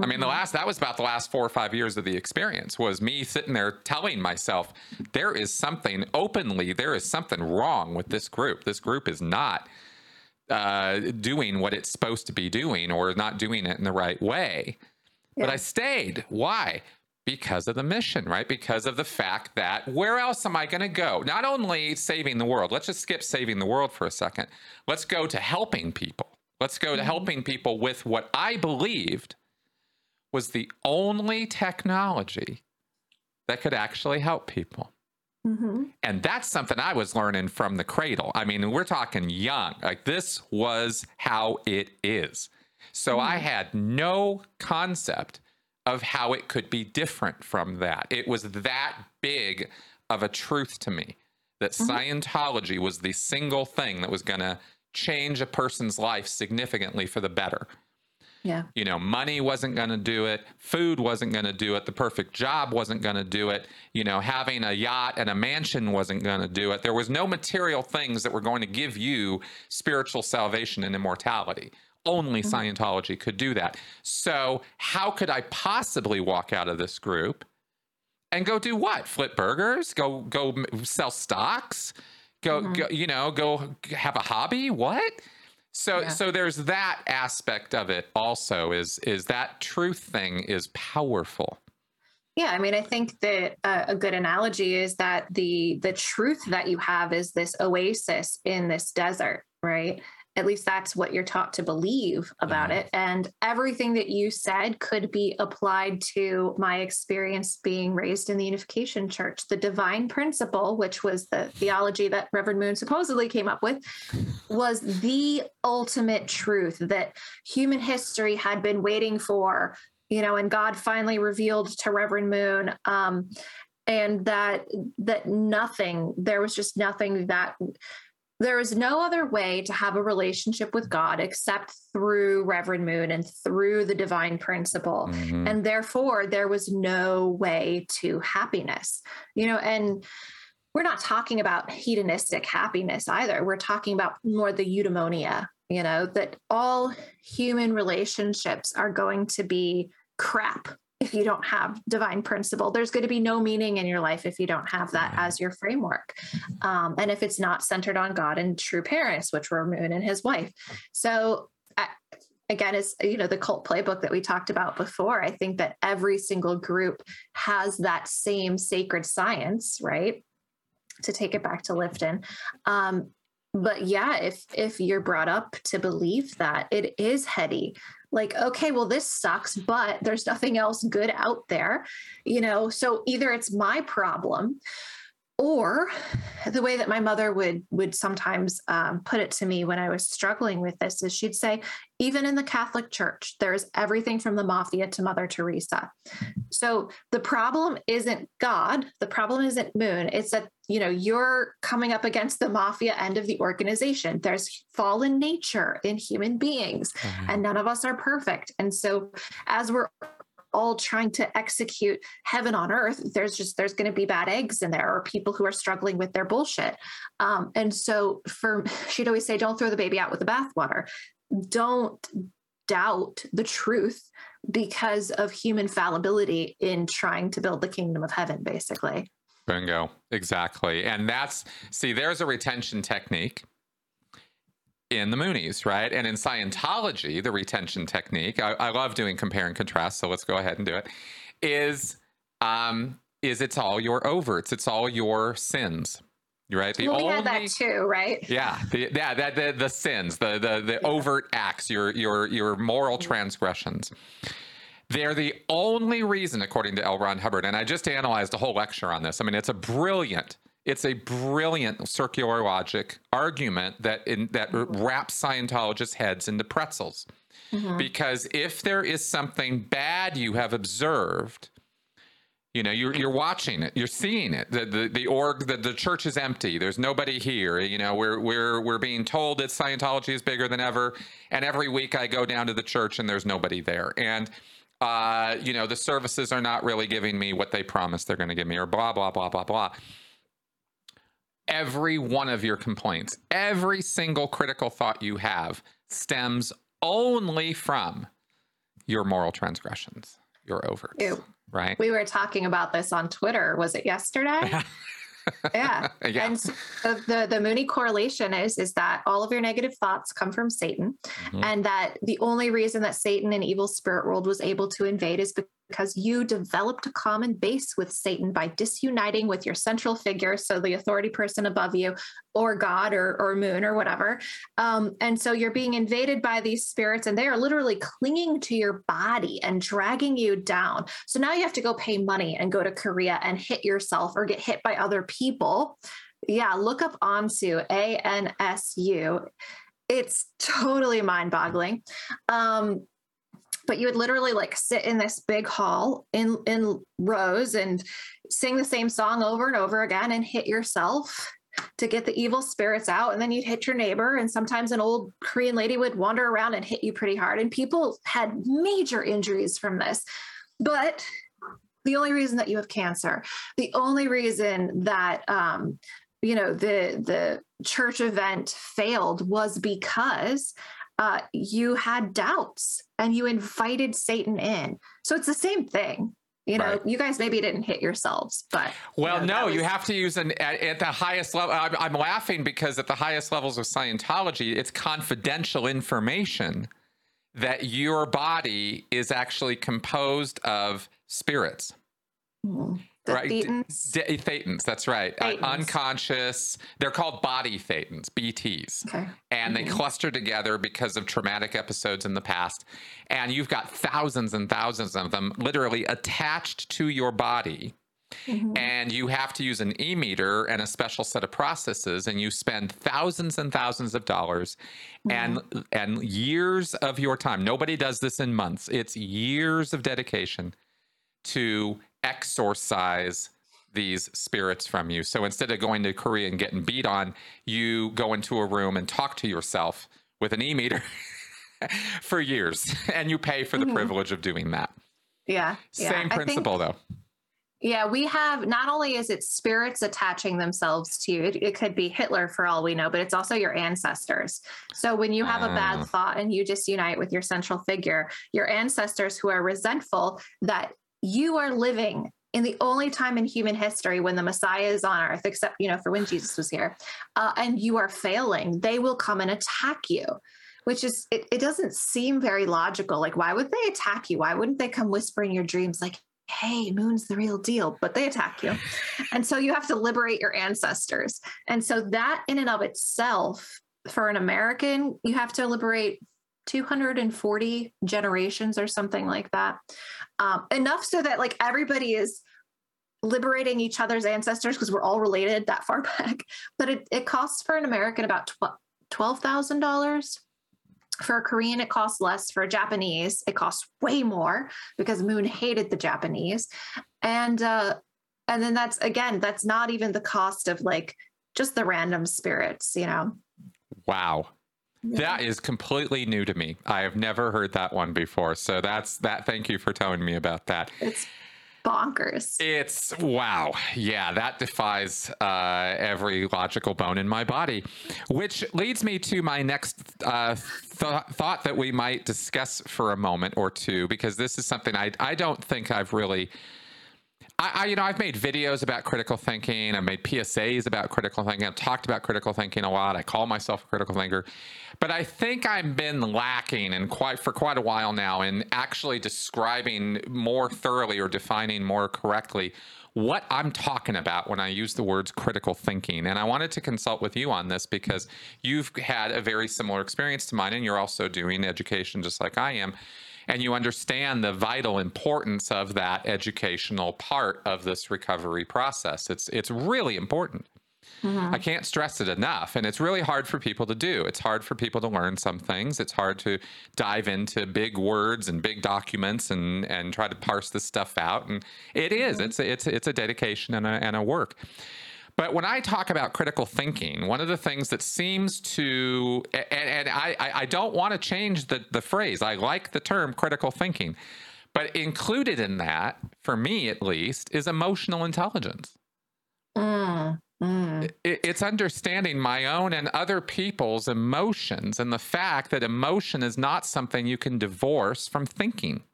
I mean, the Mhm. last that was about the last four or five years of the experience was me sitting there telling myself there is something openly, there is something wrong with this group. This group is not uh, doing what it's supposed to be doing or not doing it in the right way. But I stayed. Why? Because of the mission, right? Because of the fact that where else am I going to go? Not only saving the world, let's just skip saving the world for a second. Let's go to helping people. Let's go to Mhm. helping people with what I believed was the only technology that could actually help people. Mhm. And that's something I was learning from the cradle. I mean, we're talking young. Like this was how it is. So I Mhm. had no concept of how it could be different from that. It was that big of a truth to me that Mhm. Scientology was the single thing that was going to change a person's life significantly for the better. Yeah. You know, money wasn't going to do it. Food wasn't going to do it. The perfect job wasn't going to do it. You know, having a yacht and a mansion wasn't going to do it. There was no material things that were going to give you spiritual salvation and immortality. Only Mhm. Scientology could do that. So, how could I possibly walk out of this group and go do what? Flip burgers? Go go sell stocks? Go, Mhm. go you know, go have a hobby? What? So Yeah. so there's that aspect of it also is is that truth thing is powerful. Yeah, I mean, I think that uh, a good analogy is that the the truth that you have is this oasis in this desert, right? At least that's what you're taught to believe about Mhm. it. And everything that you said could be applied to my experience being raised in the Unification Church. The divine principle, which was the theology that Reverend Moon supposedly came up with, was the ultimate truth that human history had been waiting for you know, and God finally revealed to Reverend Moon, um, and that that nothing, there was just nothing that there is no other way to have a relationship with God except through Reverend Moon and through the divine principle. Mhm. And therefore, there was no way to happiness, you know, and we're not talking about hedonistic happiness either. We're talking about more the eudaimonia, you know, that all human relationships are going to be crap if you don't have divine principle. There's going to be no meaning in your life if you don't have that as your framework. Um, and if it's not centered on God and true parents, which were Moon and his wife. So, I, again, it's, you know, the cult playbook that we talked about before. I think that every single group has that same sacred science, right? To take it back to Lifton. Um, but yeah, if if you're brought up to believe that it is heady, like okay well this sucks but there's nothing else good out there you know? So either it's my problem or the way that my mother would would sometimes um, put it to me when i was struggling with this is she'd say even in the catholic church there's everything from the mafia to mother teresa. So the problem isn't god the problem isn't moon it's that you know you're coming up against the mafia end of the organization there's fallen nature in human beings Mhm. and none of us are perfect. And so as we're all trying to execute heaven on earth, there's just there's going to be bad eggs in there or people who are struggling with their bullshit. Um, and so for she'd always say, don't throw the baby out with the bathwater. Don't doubt the truth because of human fallibility in trying to build the kingdom of heaven, basically. Bingo. Exactly. And that's, see, there's a retention technique in the Moonies, right? And in Scientology, the retention technique, I, I love doing compare and contrast, so let's go ahead and do it, is, um, is it's all your overts, it's all your sins, right? The well, we had that too, right? yeah, the, yeah, that the, the sins, the the the overt acts, your your your moral transgressions. They're the only reason, according to L. Ron Hubbard, and I just analyzed a whole lecture on this. I mean, it's a brilliant, it's a brilliant circular logic argument that in, that wraps Scientologists' heads into pretzels. Mhm. Because if there is something bad you have observed, you know, you're you're watching it, you're seeing it. The the, the org, the, the church is empty. There's nobody here. You know, we're we're we're being told that Scientology is bigger than ever. And every week I go down to the church and there's nobody there. And uh, you know, the services are not really giving me what they promised they're going to give me, or blah blah blah blah blah. Every one of your complaints, every single critical thought you have stems only from your moral transgressions, your overts, Ew. right? We were talking about this on Twitter. Was it yesterday? yeah. yeah. And so the the Moonie correlation is is that all of your negative thoughts come from Satan, Mhm. and that the only reason that Satan and evil spirit world was able to invade is because you developed a common base with Satan by disuniting with your central figure, so the authority person above you, or God, or or Moon, or whatever. Um, and so you're being invaded by these spirits, and they are literally clinging to your body and dragging you down. So now you have to go pay money and go to Korea and hit yourself or get hit by other people. Yeah, look up Ansu, A N S U. It's totally mind boggling. Um, but you would literally like sit in this big hall in in rows and sing the same song over and over again and hit yourself to get the evil spirits out. And then you'd hit your neighbor and sometimes an old korean lady would wander around and hit you pretty hard. And people had major injuries from this. But the only reason that you have cancer the only reason that um, you know the the church event failed was because uh, you had doubts and you invited satan in so it's the same thing you know Right. you guys maybe didn't hit yourselves but Well, know, no, that you have to use an at, at the highest level. I'm, I'm laughing because at the highest levels of Scientology, it's confidential information that your body is actually composed of spirits, Mm. The right? thetans D- thetans, that's right. Uh, unconscious. They're called body thetans, BTs. okay and they Mhm. cluster together because of traumatic episodes in the past. And you've got thousands and thousands of them literally attached to your body. Mhm. And you have to use an e meter and a special set of processes, and you spend thousands and thousands of dollars and and years of your time. Nobody does this in months. It's years of dedication to exorcise these spirits from you. So instead of going to Korea and getting beat on, you go into a room and talk to yourself with an e meter for years, and you pay for the Mhm. privilege of doing that. Yeah. yeah. Same I think- principle, though. Yeah, we have not only is it spirits attaching themselves to you, it, it could be Hitler for all we know, but it's also your ancestors. So when you have a Ah. bad thought and you disunite with your central figure, your ancestors who are resentful that you are living in the only time in human history when the Messiah is on earth, except, you know, for when Jesus was here, uh, and you are failing, they will come and attack you. Which is, it, it doesn't seem very logical. Like, why would they attack you? Why wouldn't they come whisper in your dreams, like, hey, Moon's the real deal, but they attack you. and so you have to liberate your ancestors. And so that in and of itself, for an American, you have to liberate 240 generations or something like that. Um, enough so that like everybody is liberating each other's ancestors because we're all related that far back. But it, it costs for an American about $12,000 for a Korean, it costs less. For a Japanese, it costs way more because Moon hated the Japanese. And uh, and then that's again, that's not even the cost of like just the random spirits, you know. Wow. That is completely new to me. I have never heard that one before. So that's that. Thank you for telling me about that. it's bonkers. It's wow. Yeah, that defies uh, every logical bone in my body. Which leads me to my next uh, th- thought that we might discuss for a moment or two, because this is something I, I don't think I've really. I, I, you know, I've made videos about critical thinking. I've made PSAs about critical thinking. I've talked about critical thinking a lot. I call myself a critical thinker, but I think I've been lacking and quite for quite a while now in actually describing more thoroughly or defining more correctly what I'm talking about when I use the words critical thinking. And I wanted to consult with you on this because you've had a very similar experience to mine, and you're also doing education just like I am and you understand the vital importance of that educational part of this recovery process. It's it's really important. Mhm. I can't stress it enough. And it's really hard for people to do. It's hard for people to learn some things. It's hard to dive into big words and big documents and, and try to parse this stuff out. And it is. It's a, it's a, it's a dedication and a, and a work. But when I talk about critical thinking, one of the things that seems to, and, and I, I don't want to change the, the phrase, I like the term critical thinking, but included in that, for me at least, is emotional intelligence. Mm, mm. It- It's understanding my own and other people's emotions and the fact that emotion is not something you can divorce from thinking.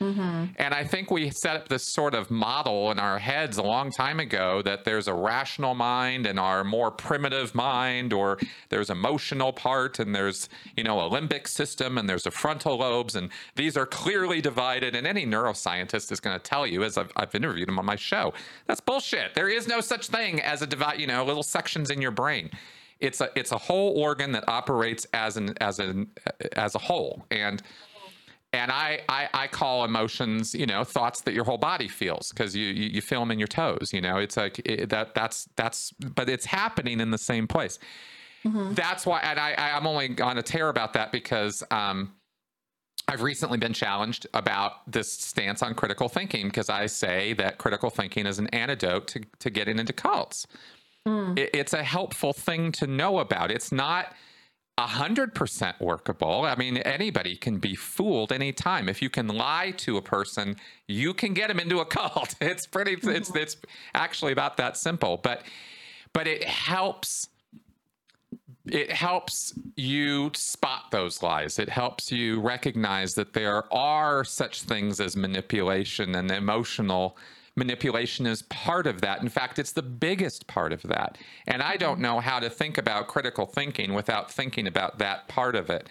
Mhm. And I think we set up this sort of model in our heads a long time ago that there's a rational mind and our more primitive mind, or there's emotional part and there's, you know, a limbic system and there's a frontal lobes, and these are clearly divided. And any neuroscientist is going to tell you, as I've, I've interviewed him on my show, that's bullshit. There is no such thing as a divide, you know, little sections in your brain. It's a it's a whole organ that operates as an as an as a whole. And and I, I I call emotions, you know, thoughts that your whole body feels because you, you you feel them in your toes. You know, it's like it, that that's that's, but it's happening in the same place. Mhm. That's why, and I I'm only on a tear about that because um, I've recently been challenged about this stance on critical thinking because I say that critical thinking is an antidote to to getting into cults Mm. it, it's a helpful thing to know about. It's not a hundred percent workable. I mean, anybody can be fooled anytime. If you can lie to a person, you can get them into a cult. It's pretty. It's mm-hmm. it's actually about that simple. But but it helps. It helps you spot those lies. It helps you recognize that there are such things as manipulation and emotional manipulation is part of that. In fact, it's the biggest part of that. And I don't know how to think about critical thinking without thinking about that part of it.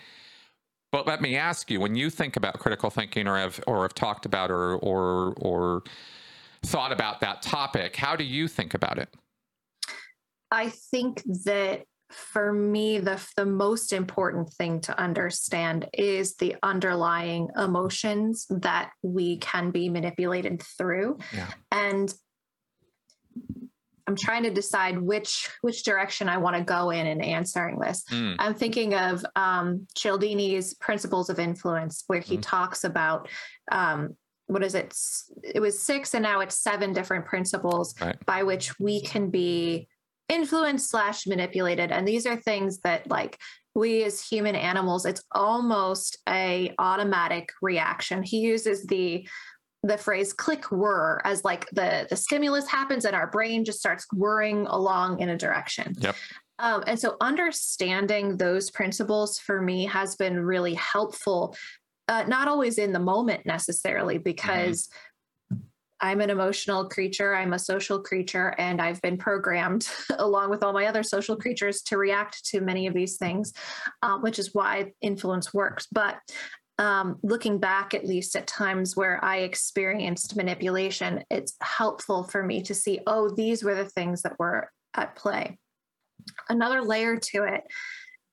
But let me ask you, when you think about critical thinking or have or have talked about or or or thought about that topic, how do you think about it? I think that for me, the the most important thing to understand is the underlying emotions that we can be manipulated through, Yeah. and I'm trying to decide which which direction I want to go in in answering this. Mm, I'm thinking of um, Cialdini's Principles of Influence, where he Mhm. talks about um, what is it? It was six, and now it's seven different principles Right. by which we can be influenced slash manipulated. And these are things that like we as human animals, it's almost a automatic reaction. He uses the the phrase click whir as like the the stimulus happens and our brain just starts whirring along in a direction. Yep. Um, and so understanding those principles for me has been really helpful uh, not always in the moment necessarily because I'm an emotional creature, I'm a social creature, and I've been programmed along with all my other social creatures to react to many of these things, um, which is why influence works. But um, looking back, at least at times where I experienced manipulation, it's helpful for me to see, oh, these were the things that were at play. Another layer to it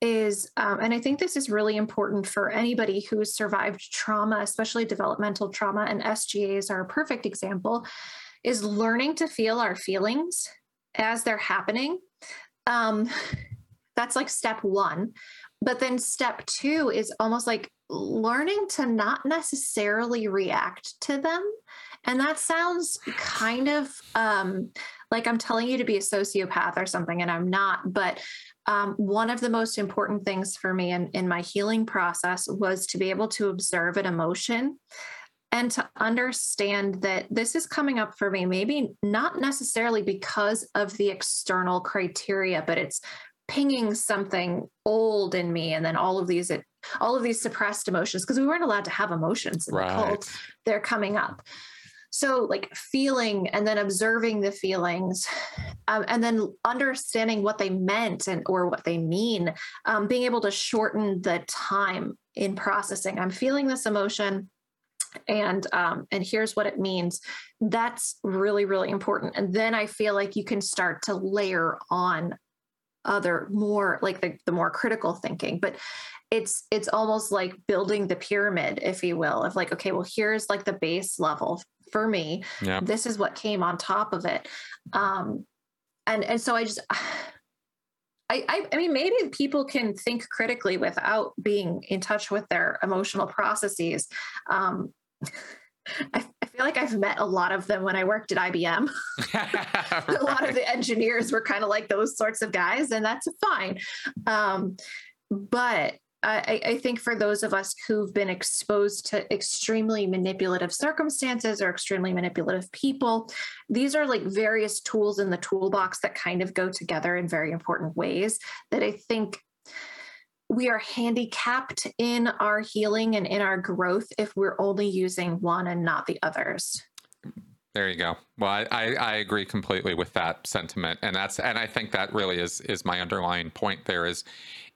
is, um, and I think this is really important for anybody who's survived trauma, especially developmental trauma, and SGAs are a perfect example, is learning to feel our feelings as they're happening. Um, that's like step one. But then step two is almost like learning to not necessarily react to them. And that sounds kind of um, like I'm telling you to be a sociopath or something, and I'm not. But um, one of the most important things for me in, in my healing process was to be able to observe an emotion and to understand that this is coming up for me, maybe not necessarily because of the external criteria, but it's pinging something old in me and then all of these all of these suppressed emotions because we weren't allowed to have emotions in the cult. They're coming up so like feeling and then observing the feelings um, and then understanding what they meant and or what they mean um, being able to shorten the time in processing. I'm feeling this emotion and um, and here's what it means. That's really really important. And then i feel like you can start to layer on other more like the, the more critical thinking. But it's it's almost like building the pyramid if you will of like okay well here's like the base level for me Yeah. this is what came on top of it um and and so i just I, I i mean maybe people can think critically without being in touch with their emotional processes um I, I feel like I've met a lot of them when I worked at IBM. a lot of the engineers were kind of like those sorts of guys, and that's fine. Um, but I, I think for those of us who've been exposed to extremely manipulative circumstances or extremely manipulative people, these are like various tools in the toolbox that kind of go together in very important ways that I think we are handicapped in our healing and in our growth if we're only using one and not the others. There you go. Well, I, I, I agree completely with that sentiment, and that's and I think that really is is my underlying point. There is,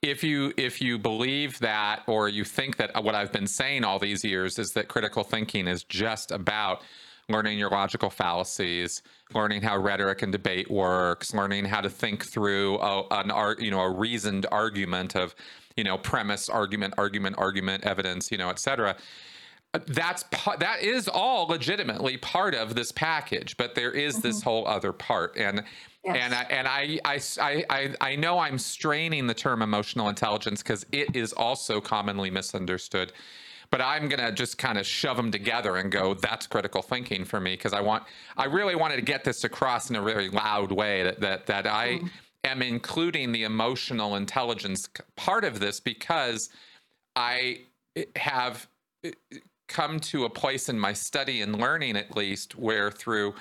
if you if you believe that or you think that what I've been saying all these years is that critical thinking is just about learning your logical fallacies, learning how rhetoric and debate works, learning how to think through a, an art, you know, a reasoned argument of, you know, premise, argument, argument, argument, evidence, you know, et cetera that's that is all legitimately part of this package but there is mm-hmm. this whole other part. And Yes. and I, and I, I I I I know I'm straining the term emotional intelligence because it is also commonly misunderstood but I'm gonna just kind of shove them together and go that's critical thinking for me because I want I really wanted to get this across in a very loud way that that that I mm-hmm. am including the emotional intelligence part of this because I eh, have eh, come to a place in my study and learning at least where through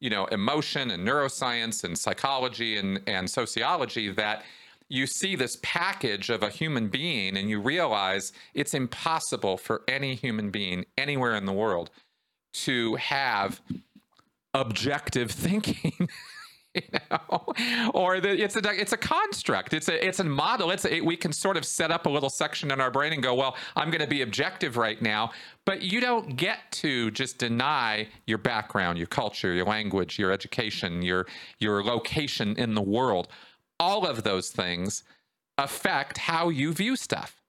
you know emotion and neuroscience and psychology and and sociology that you see this package of a human being and you realize it's impossible for any human being anywhere in the world to have objective thinking know? Or that it's a it's a construct. It's a it's a model. It's a, we can sort of set up a little section in our brain and go well i'm going to be objective right now. But you don't get to just deny your background your culture your language your education your your location in the world. All of those things affect how you view stuff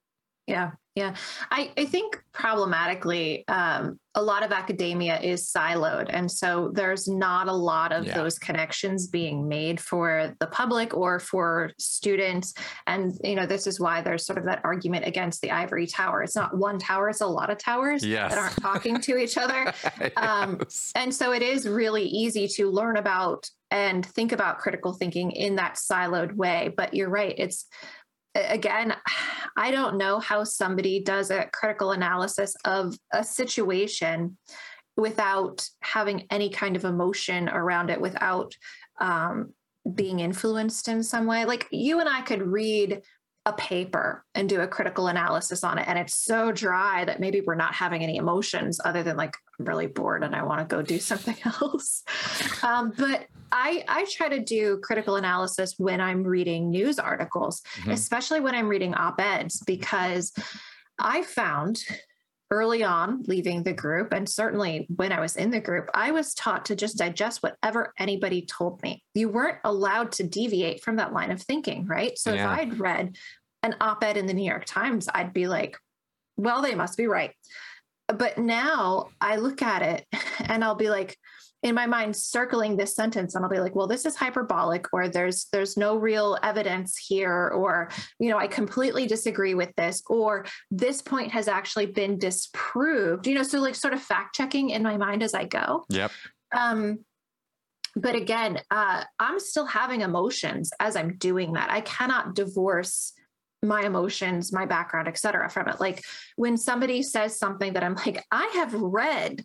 Yeah, yeah. I, I think problematically, um, a lot of academia is siloed. And so there's not a lot of Yeah. those connections being made for the public or for students. And, you know, this is why there's sort of that argument against the ivory tower. It's not one tower, it's a lot of towers Yes. that aren't talking to each other. Um, Yes. And so it is really easy to learn about and think about critical thinking in that siloed way. But you're right. It's again, I don't know how somebody does a critical analysis of a situation without having any kind of emotion around it, without um, being influenced in some way. Like you and I could read a paper and do a critical analysis on it and it's so dry that maybe we're not having any emotions other than like i'm really bored and i want to go do something else um, but i i try to do critical analysis when i'm reading news articles Mhm. especially when i'm reading op-eds because i found early on leaving the group and certainly when i was in the group i was taught to just digest whatever anybody told me you weren't allowed to deviate from that line of thinking right so Yeah. if i'd read an op-ed in the new york times i'd be like well they must be right but now i look at it and i'll be like in my mind circling this sentence and i'll be like well this is hyperbolic or there's there's no real evidence here or you know i completely disagree with this or this point has actually been disproved you know so like sort of fact checking in my mind as i go. Yep. um but again uh i'm still having emotions as i'm doing that. I cannot divorce my emotions my background et cetera from it. Like when somebody says something that i'm like i have read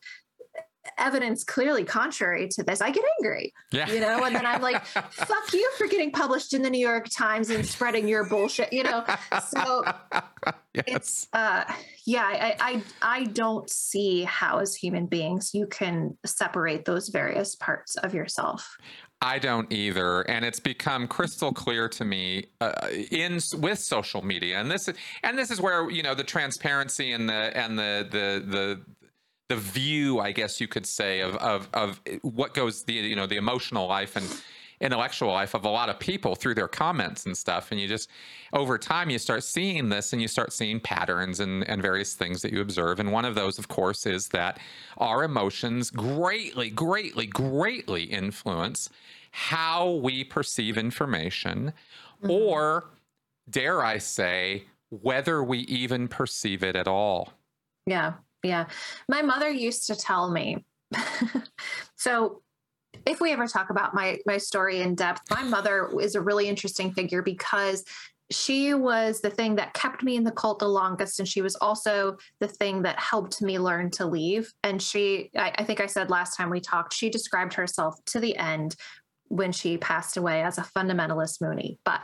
evidence clearly contrary to this i get angry Yeah. you know, and then I'm like, fuck you for getting published in the New York Times and spreading your bullshit, you know. So yes. it's uh yeah, I, I I don't see how as human beings you can separate those various parts of yourself. I don't either, and it's become crystal clear to me uh, in with social media, and this is and this is where you know the transparency and the and the the the the view, I guess you could say, of of of what goes the you know the emotional life and intellectual life of a lot of people through their comments and stuff. And you just over time you start seeing this and you start seeing patterns and, and various things that you observe. And one of those of course is that our emotions greatly greatly greatly influence how we perceive information mm-hmm. or dare i say whether we even perceive it at all. Yeah, yeah. My mother used to tell me. so, if we ever talk about my my story in depth, my mother is a really interesting figure because she was the thing that kept me in the cult the longest, and she was also the thing that helped me learn to leave. And she, I, I think I said last time we talked, she described herself to the end when she passed away as a fundamentalist Moonie. But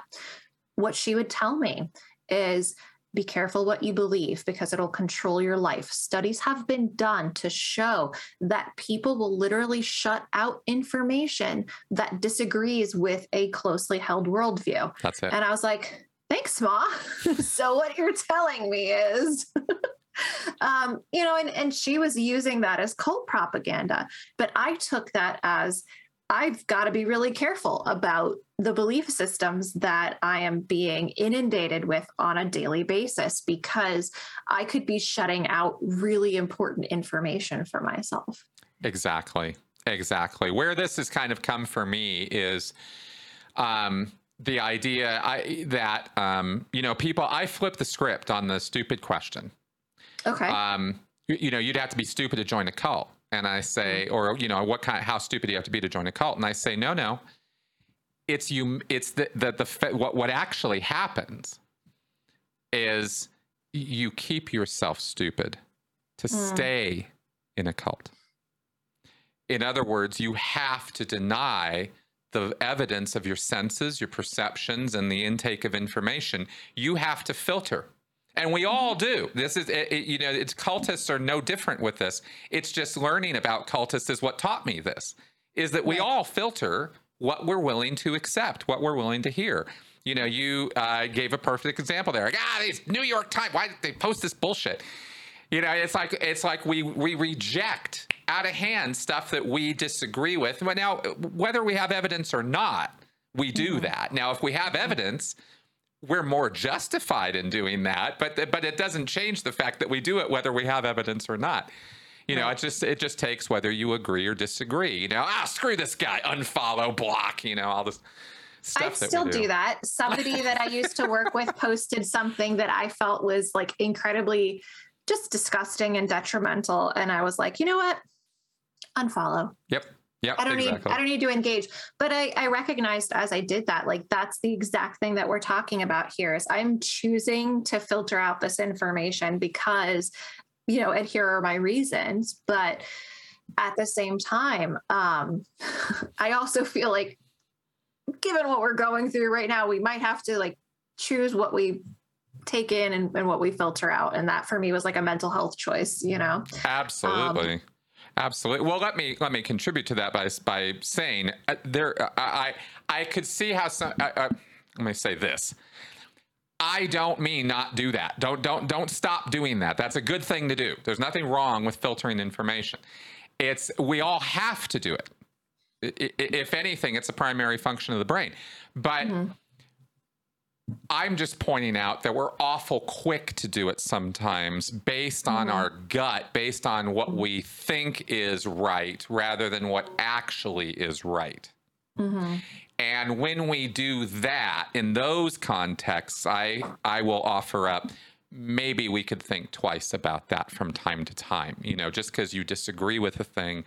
what she would tell me is be careful what you believe because it'll control your life. Studies have been done to show that people will literally shut out information that disagrees with a closely held worldview. that's it And I was like, thanks, Ma. so what you're telling me is. um, you know, and, and she was using that as cult propaganda. But I took that as I've got to be really careful about the belief systems that I am being inundated with on a daily basis because I could be shutting out really important information for myself. Exactly. Exactly. Where this has kind of come for me is um, the idea I, that, um, you know, people, I flip the script on the stupid question. Okay. Um, you, you know, you'd have to be stupid to join a cult. And I say, or, you know, what kind, how stupid do you have to be to join a cult? And I say, no, no. It's you, it's the, the, the, what, what actually happens is you keep yourself stupid to Mm. stay in a cult. In other words, you have to deny the evidence of your senses, your perceptions, and the intake of information. You have to filter. And we all do. This is, it, it- you know, it's cultists are no different with this. It's just learning about cultists is what taught me this. Is that we all filter what we're willing to accept, what we're willing to hear. You know, you uh, gave a perfect example there. Like, ah, these New York Times, why did they post this bullshit? You know, it's like it's like we we reject out of hand stuff that we disagree with. But now, whether we have evidence or not, we do that. Now, if we have evidence, we're more justified in doing that, but but it doesn't change the fact that we do it whether we have evidence or not. You know, it just it just takes whether you agree or disagree. You know, ah, screw this guy, unfollow, block. You know, all this stuff. I still do. that. Somebody that I used to work with posted something that I felt was like incredibly just disgusting and detrimental, and I was like, you know what, unfollow. Yep. Yep. I don't exactly. need I don't need to engage. But I, I recognized as I did that, like that's the exact thing that we're talking about here is I'm choosing to filter out this information because, you know, and here are my reasons. But at the same time, um, I also feel like given what we're going through right now, we might have to like choose what we take in and, and what we filter out. And that for me was like a mental health choice, you know? Absolutely. Um, Absolutely. Well, let me let me contribute to that by by saying uh, there. Uh, I I could see how some. Uh, uh, let me say this. I don't mean not do that. Don't don't don't stop doing that. That's a good thing to do. There's nothing wrong with filtering information. It's we all have to do it. If anything, it's a primary function of the brain. But mm-hmm. I'm just pointing out that we're awful quick to do it sometimes based on mm-hmm. our gut, based on what we think is right rather than what actually is right. Mm-hmm. And when we do that in those contexts, I I will offer up maybe we could think twice about that from time to time. You know, just because you disagree with a thing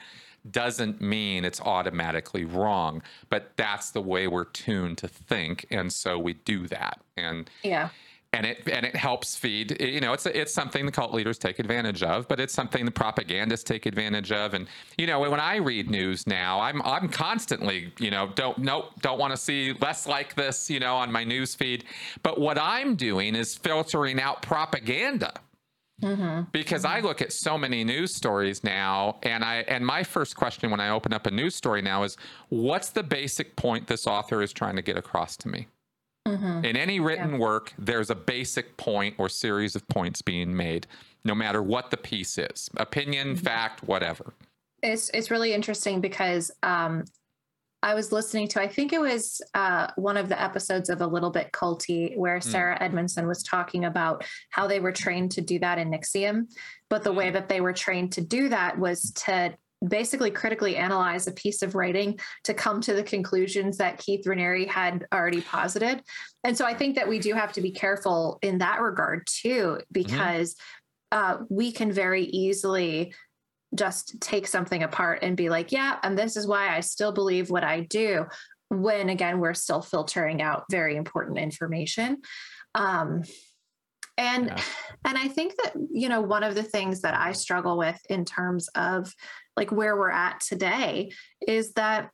doesn't mean it's automatically wrong, but that's the way we're tuned to think, and so we do that. And yeah. And it and it helps feed. You know, it's it's something the cult leaders take advantage of, but it's something the propagandists take advantage of. And you know, when I read news now, I'm I'm constantly, you know, don't nope, don't want to see less like this, you know, on my news feed. But what I'm doing is filtering out propaganda Mm-hmm. Because I look at so many news stories now, and I and my first question when I open up a news story now is, what's the basic point this author is trying to get across to me? Mm-hmm. In any written yeah. work, there's a basic point or series of points being made, no matter what the piece is, opinion, mm-hmm. fact, whatever. It's it's really interesting because um, I was listening to, I think it was uh, one of the episodes of A Little Bit Culty where hmm. Sarah mm. Edmondson was talking about how they were trained to do that in NXIVM. But the way hmm. that they were trained to do that was to basically critically analyze a piece of writing to come to the conclusions that Keith Raniere had already posited. And so I think that we do have to be careful in that regard too, mm-hmm. because mm-hmm. uh, we can very easily just take something apart and be like, yeah, and this is why I still believe what I do. When again, we're still filtering out very important information. Um, and yeah. and i think that you know one of the things that i struggle with in terms of like where we're at today is that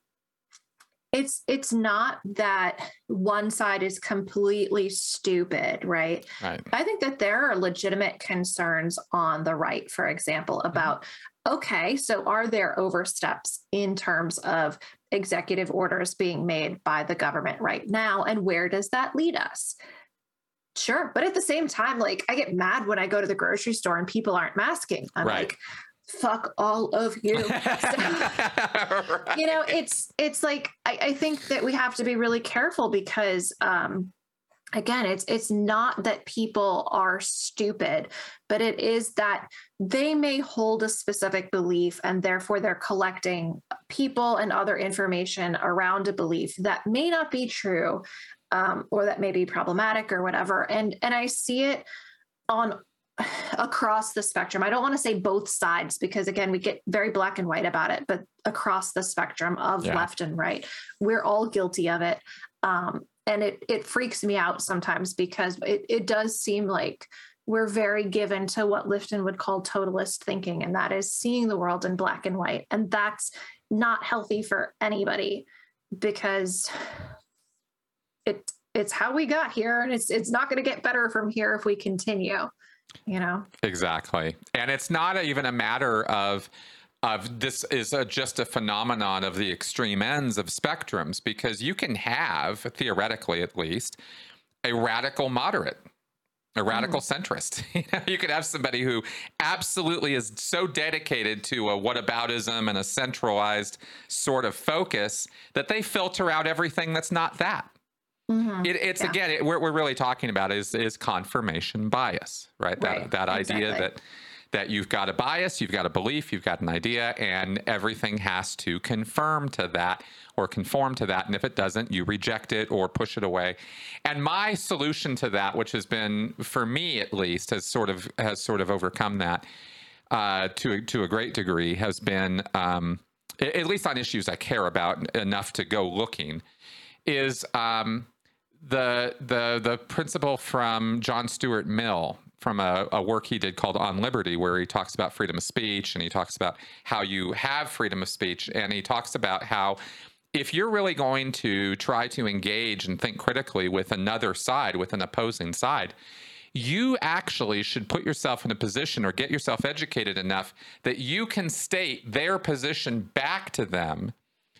it's it's not that one side is completely stupid right? right i think that there are legitimate concerns on the right for example mm-hmm. about okay, so are there oversteps in terms of executive orders being made by the government right now? And where does that lead us? Sure. But at the same time, like I get mad when I go to the grocery store and people aren't masking. I'm right. like, fuck all of you. So, right. You know, it's it's like I, I think that we have to be really careful because um again it's it's not that people are stupid but it is that they may hold a specific belief and therefore they're collecting people and other information around a belief that may not be true um, or that may be problematic or whatever and and i see it on across the spectrum i don't want to say both sides because again we get very black and white about it but across the spectrum of yeah. left and right we're all guilty of it um, and it it freaks me out sometimes because it, it does seem like we're very given to what Lifton would call totalist thinking, and that is seeing the world in black and white. And that's not healthy for anybody because it it's how we got here and it's it's not going to get better from here if we continue you know? Exactly. And it's not even a matter of of this is a, just a phenomenon of the extreme ends of spectrums because you can have theoretically at least a radical moderate a radical mm. centrist. You, know, you could have somebody who absolutely is so dedicated to a whataboutism and a centralized sort of focus that they filter out everything that's not that Mhm. It, it's Yeah. again, it, what we're really talking about is is confirmation bias, right? That Right, that idea exactly. that that you've got a bias, you've got a belief, you've got an idea, and everything has to confirm to that or conform to that. And if it doesn't, you reject it or push it away. And my solution to that, which has been for me at least, has sort of has sort of overcome that uh, to a- to a great degree, has been um, at least on issues I care about enough to go looking, is um, the the the principle from John Stuart Mill from a, a work he did called On Liberty, where he talks about freedom of speech and he talks about how you have freedom of speech, and he talks about how if you're really going to try to engage and think critically with another side, with an opposing side, you actually should put yourself in a position or get yourself educated enough that you can state their position back to them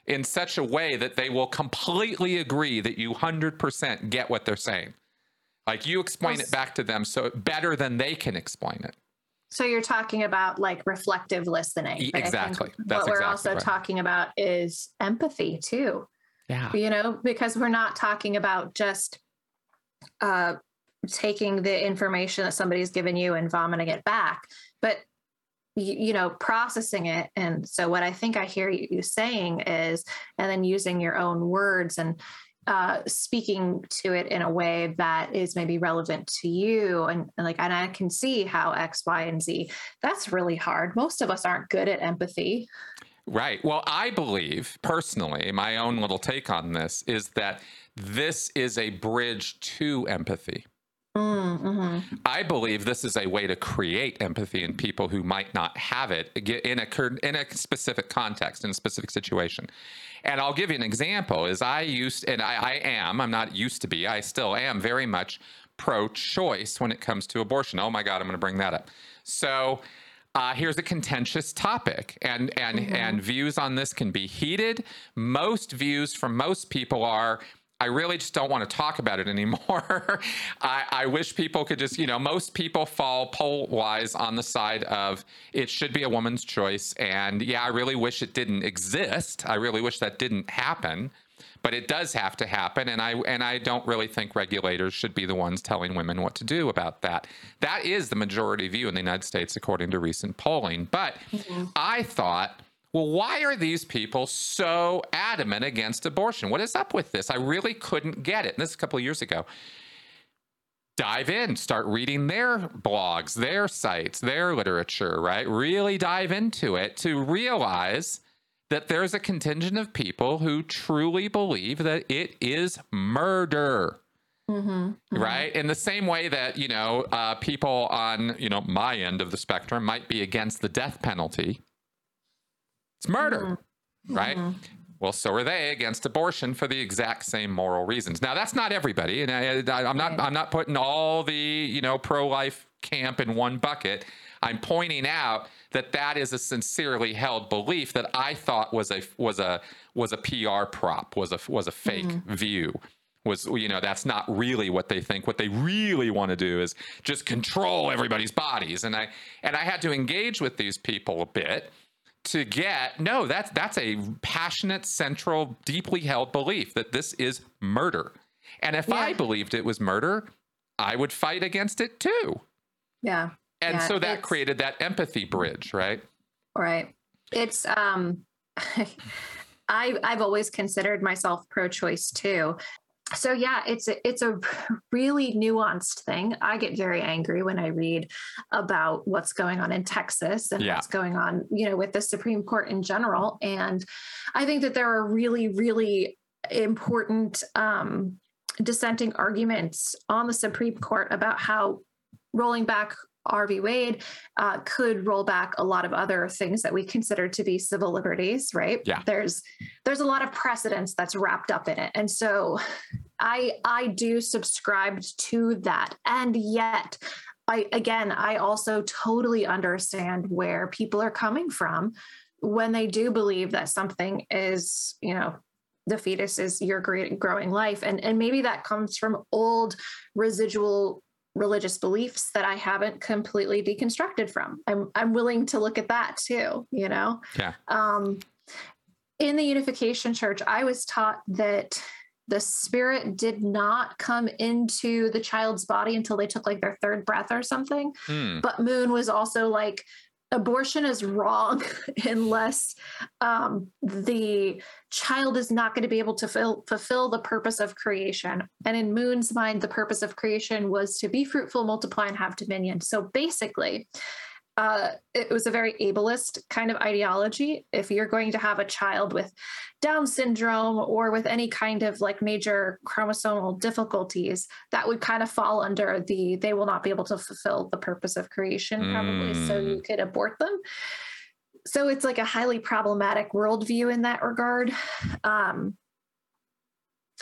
in such a way that they will completely agree that you 100% get what they're saying. Like you explain Yes. it back to them so better than they can explain it. So you're talking about like reflective listening. But I think exactly. That's what we're exactly also right. talking about is empathy too. Yeah. You know, because we're not talking about just uh, taking the information that somebody's given you and vomiting it back, but you, you know, processing it. And so what I think I hear you, saying is, and then using your own words and uh, speaking to it in a way that is maybe relevant to you and, and like and i can see how x y and z that's really hard most of us aren't good at empathy Right. Well, I believe personally, my own little take on this is that this is a bridge to empathy. Mm-hmm. I believe this is a way to create empathy in people who might not have it in a in a specific context, in a specific situation. And I'll give you an example. Is I used, and I, I am, I'm not used to be, I still am very much pro-choice when it comes to abortion. Oh my God, I'm going to bring that up. So. Uh, here's a contentious topic, and and and views on this can be heated. Most views from most people are, I really just don't want to talk about it anymore. I, I wish people could just, you know, most people fall poll wise on the side of it should be a woman's choice. And yeah, I really wish it didn't exist. I really wish that didn't happen. But it does have to happen, and I and I don't really think regulators should be the ones telling women what to do about that. That is the majority view in the United States, according to recent polling. But mm-hmm. I thought well, why are these people so adamant against abortion? What is up with this? I really couldn't get it. And this is a couple of years ago. Dive in, start reading their blogs, their sites, their literature, right? Really dive into it to realize that there's a contingent of people who truly believe that it is murder Mm-hmm. right in the same way that you know uh, people on you know my end of the spectrum might be against the death penalty it's murder mm-hmm. right? Mm-hmm. Well so are they against abortion for the exact same moral reasons. Now that's not everybody and I, i'm not Right. i'm not putting all the you know pro-life camp in one bucket. I'm pointing out that that is a sincerely held belief that i thought was a was a was a pr prop was a was a fake mm-hmm. view was you know that's not really what they think. What they really want to do is just control everybody's bodies and i and i had to engage with these people a bit to get no that's that's a passionate central deeply held belief that this is murder. And if i believed it was murder i would fight against it too. Yeah. And Yeah, so that created that empathy bridge right? Right. It's um I I've always considered myself pro-choice too. So yeah, it's a, it's a really nuanced thing. I get very angry when I read about what's going on in Texas and Yeah. what's going on, you know, with the Supreme Court in general. And I think that there are really, really important um, dissenting arguments on the Supreme Court about how rolling back Roe v. Wade uh, could roll back a lot of other things that we consider to be civil liberties, right? Yeah. There's there's a lot of precedence that's wrapped up in it, and so I I do subscribe to that, and yet. I, again, I also totally understand where people are coming from when they do believe that something is, you know, the fetus is your great growing life, and and maybe that comes from old residual religious beliefs that I haven't completely deconstructed from. I'm I'm willing to look at that too, you know. Yeah. Um in the Unification Church, I was taught that the spirit did not come into the child's body until they took like their third breath or something. Hmm. But Moon was also like, abortion is wrong unless um, the child is not going to be able to fill, fulfill the purpose of creation. And in Moon's mind, the purpose of creation was to be fruitful, multiply, and have dominion. So basically, uh, it was a very ableist kind of ideology. If you're going to have a child with Down syndrome or with any kind of like major chromosomal difficulties, that would kind of fall under the they will not be able to fulfill the purpose of creation, probably. So Mm. you could abort them. So it's like a highly problematic worldview in that regard. Um,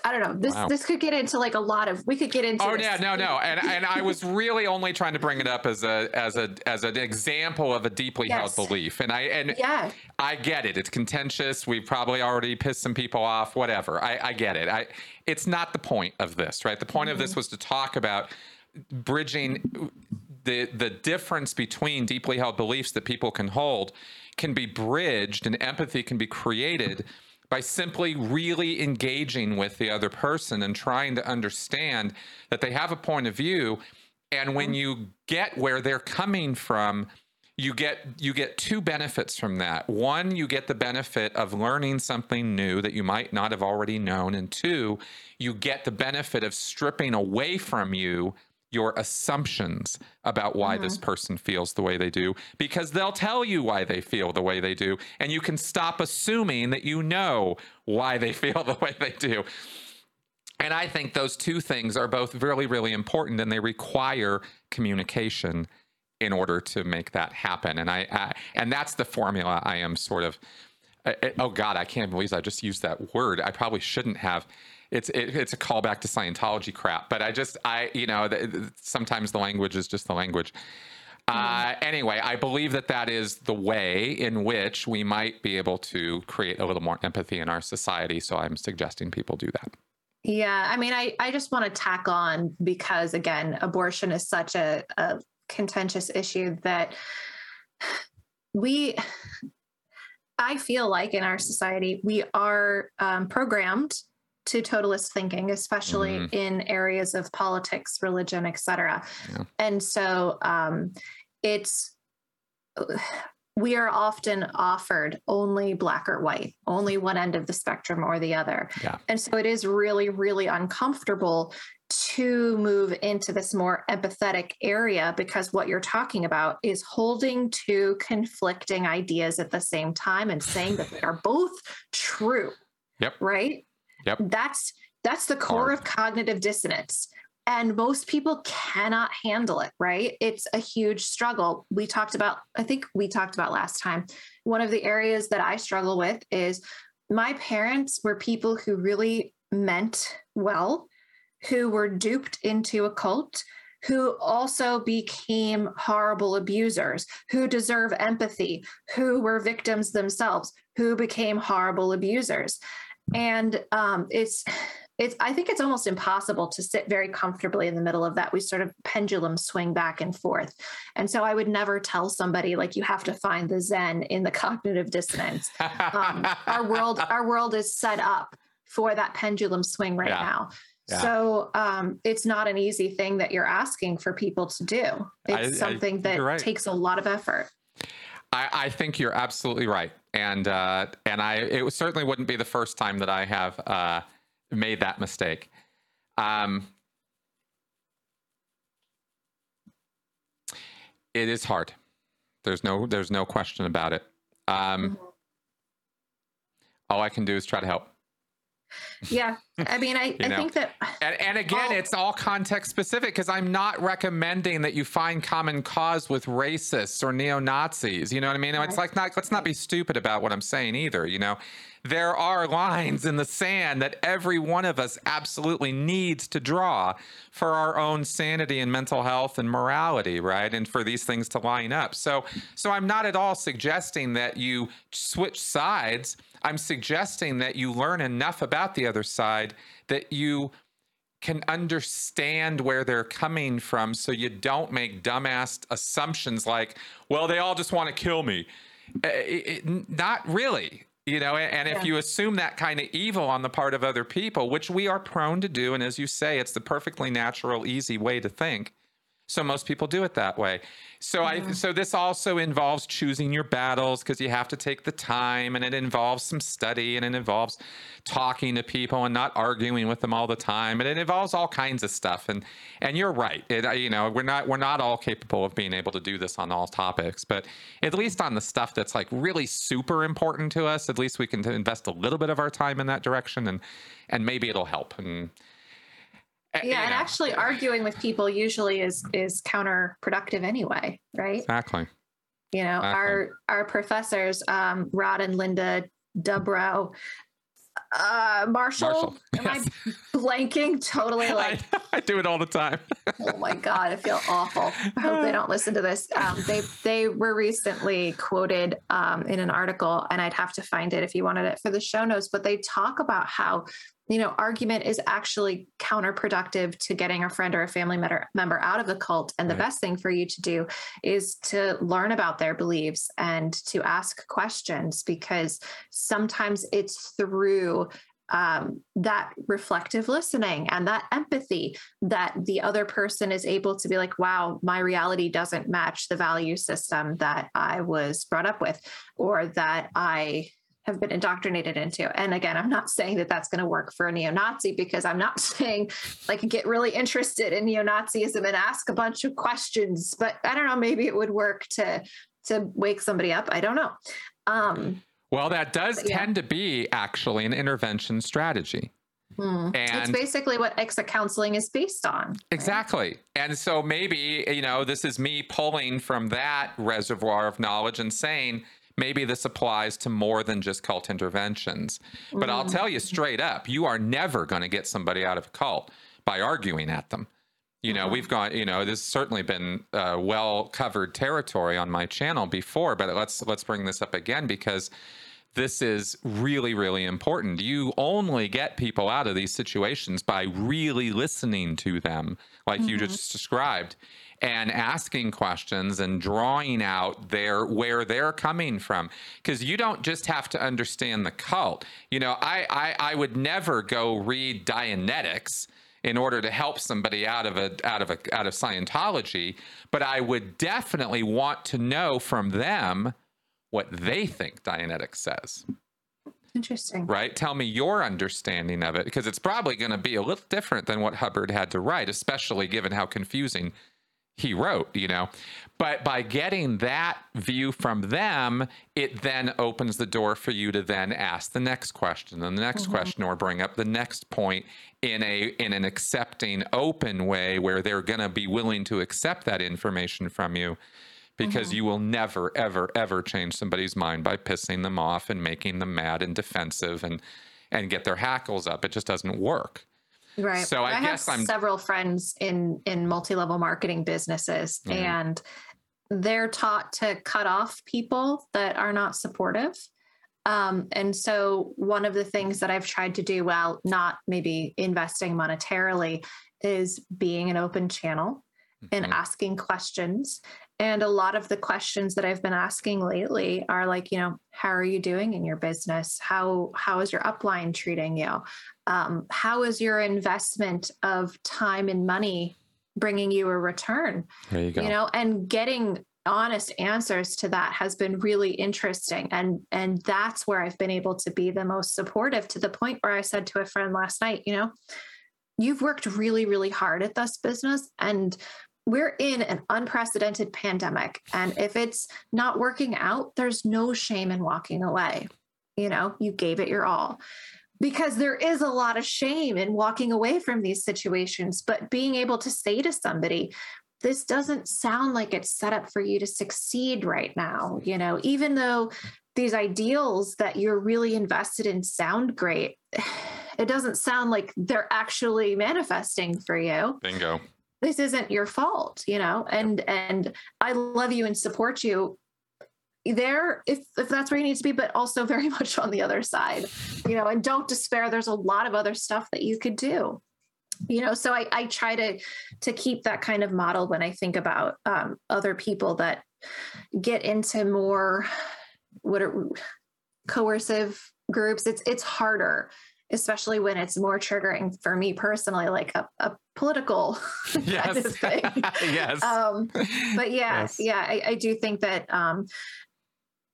I don't know. This Wow. this could get into like a lot of we could get into Oh this. yeah, no, no, and and I was really only trying to bring it up as a as a as an example of a deeply Yes. held belief, and I and Yeah. I get it. It's contentious. We've probably already pissed some people off. Whatever. I, I get it. I. It's not the point of this, right? The point of this mm-hmm. was to talk about bridging the the difference between deeply held beliefs that people can hold can be bridged and empathy can be created by simply really engaging with the other person and trying to understand that they have a point of view. And when you get where they're coming from you get you get two benefits from that. One you get the benefit of learning something new that you might not have already known. And two you get the benefit of stripping away from you your assumptions about why this mm-hmm. person feels the way they do because they'll tell you why they feel the way they do and you can stop assuming that you know why they feel the way they do and I think those two things are both really, really important, and they require communication in order to make that happen. And I, I and that's the formula I am sort of. I- I- oh God, I can't believe I just used that word. I probably shouldn't have. It's it, it's a callback to Scientology crap, but I just I you know th- th- sometimes the language is just the language. Uh, anyway, I believe that that is the way in which we might be able to create a little more empathy in our society. So I'm suggesting people do that. Yeah, I mean, I, I just want to tack on because, again, abortion is such a, a contentious issue that we, I feel like in our society, we are um, programmed to totalist thinking, especially Mhm. in areas of politics, religion, etc. Yeah. And so um, it's, we are often offered only black or white, only one end of the spectrum or the other. Yeah. And so it is really, really uncomfortable to move into this more empathetic area because what you're talking about is holding two conflicting ideas at the same time and saying that they are both true. Yep. Right? Yep. That's that's the core Hard. of cognitive dissonance. And most people cannot handle it, right? It's a huge struggle. We talked about, I think we talked about last time. One of the areas that I struggle with is my parents were people who really meant well, who were duped into a cult, who also became horrible abusers, who deserve empathy, who were victims themselves, who became horrible abusers. And um, it's, it's, I think it's almost impossible to sit very comfortably in the middle of that. We sort of pendulum swing back and forth. And so I would never tell somebody like you have to find the Zen in the cognitive dissonance um, our world our world is set up for that pendulum swing right Yeah. now Yeah. so um, it's not an easy thing that you're asking for people to do it's I- something that right. takes a lot of effort I, I think you're absolutely right, and uh, and I it certainly wouldn't be the first time that I have uh, made that mistake. Um, it is hard. There's no there's no question about it. Um, all I can do is try to help. Yeah i mean i, I know. think that And, and again, Oh. it's all context specific because I'm not recommending that you find common cause with racists or neo Nazis. You know what I mean? It's like not let's not be stupid about what I'm saying either. You know, there are lines in the sand that every one of us absolutely needs to draw for our own sanity and mental health and morality, right? And for these things to line up. So, so I'm not at all suggesting that you switch sides. I'm suggesting that you learn enough about the other side that you can understand where they're coming from so you don't make dumbass assumptions like, well, they all just want to kill me. Uh, it- it- not really. you know and if Yeah. you assume that kind of evil on the part of other people which we are prone to do and as you say it's the perfectly natural easy way to think so most people do it that way. So i so this also involves choosing your battles because you have to take the time and it involves some study and it involves talking to people and not arguing with them all the time and it involves all kinds of stuff. And and you're right. It, you know we're not we're not all capable of being able to do this on all topics but at least on the stuff that's like really super important to us at least we can invest a little bit of our time in that direction and and maybe it'll help. And you Yeah, and actually arguing with people usually is is counterproductive anyway, right? exactly You know, Exactly. our our professors, um, Rod and Linda Dubrow, uh, Marshall. Marshall, Am yes. I blanking totally? Like, I, I do it all the time oh my god, I feel awful. I hope they don't listen to this. Um, they they were recently quoted um, in an article, and I'd have to find it if you wanted it for the show notes. But they talk about how you know argument is actually counterproductive to getting a friend or a family member out of the cult, and the Right. best thing for you to do is to learn about their beliefs and to ask questions because sometimes it's through um, that reflective listening and that empathy that the other person is able to be like, wow, my reality doesn't match the value system that I was brought up with or that I have been indoctrinated into. And again, I'm not saying that that's going to work for a neo Nazi because I'm not saying like get really interested in neo Nazism and ask a bunch of questions, but I don't know, maybe it would work to to wake somebody up. I don't know. Um, well that does yeah. tend to be actually an intervention strategy hmm. it's basically what exit counseling is based on. right? Exactly. And so maybe, you know, this is me pulling from that reservoir of knowledge and saying maybe this applies to more than just cult interventions. But I'll Mm. tell you straight up, you are never going to get somebody out of a cult by arguing at them. You know, Mhm. we've got you know, this has certainly been uh, well covered territory on my channel before, but let's let's bring this up again because this is really really important you only get people out of these situations by really listening to them like you Mhm. just described and asking questions and drawing out their where they're coming from because you don't just have to understand the cult you know I, I i would never go read dianetics in order to help somebody out of a out of a out of scientology but i would definitely want to know from them what they think Dianetics says, Interesting. right? Tell me your understanding of it, because it's probably going to be a little different than what Hubbard had to write, especially given how confusing he wrote, you know. But by getting that view from them, it then opens the door for you to then ask the next question and the next Mhm. question or bring up the next point in a in an accepting open way where they're going to be willing to accept that information from you because Mhm. you will never ever ever change somebody's mind by pissing them off and making them mad and defensive and and get their hackles up it just doesn't work Right. So I guess have I'm- several friends in in multi-level marketing businesses Mhm. and they're taught to cut off people that are not supportive. Um, and so one of the things that I've tried to do while not maybe investing monetarily is being an open channel and Mhm. asking questions. And a lot of the questions that I've been asking lately are like, you know, how are you doing in your business? How how is your upline treating you? Um, how is your investment of time and money bringing you a return? there you go You know, and getting honest answers to that has been really interesting and and that's where I've been able to be the most supportive to the point where I said to a friend last night, you know, you've worked really really hard at this business and we're in an unprecedented pandemic and if it's not working out there's no shame in walking away. You know you gave it your all. Because there is a lot of shame in walking away from these situations but being able to say to somebody this doesn't sound like it's set up for you to succeed right now you know even though these ideals that you're really invested in sound great it doesn't sound like they're actually manifesting for you. Bingo this isn't your fault you know? And and i love you and support you there if if that's where you need to be but also very much on the other side you know? And don't despair. There's a lot of other stuff that you could do you know? So i i try to to keep that kind of model when i think about um, other people that get into more what are coercive groups, it's it's harder, especially when it's more triggering for me personally, like a, a political yes. kind of thing. yes. Um, but yeah, Yes. yeah, I, I do think that um,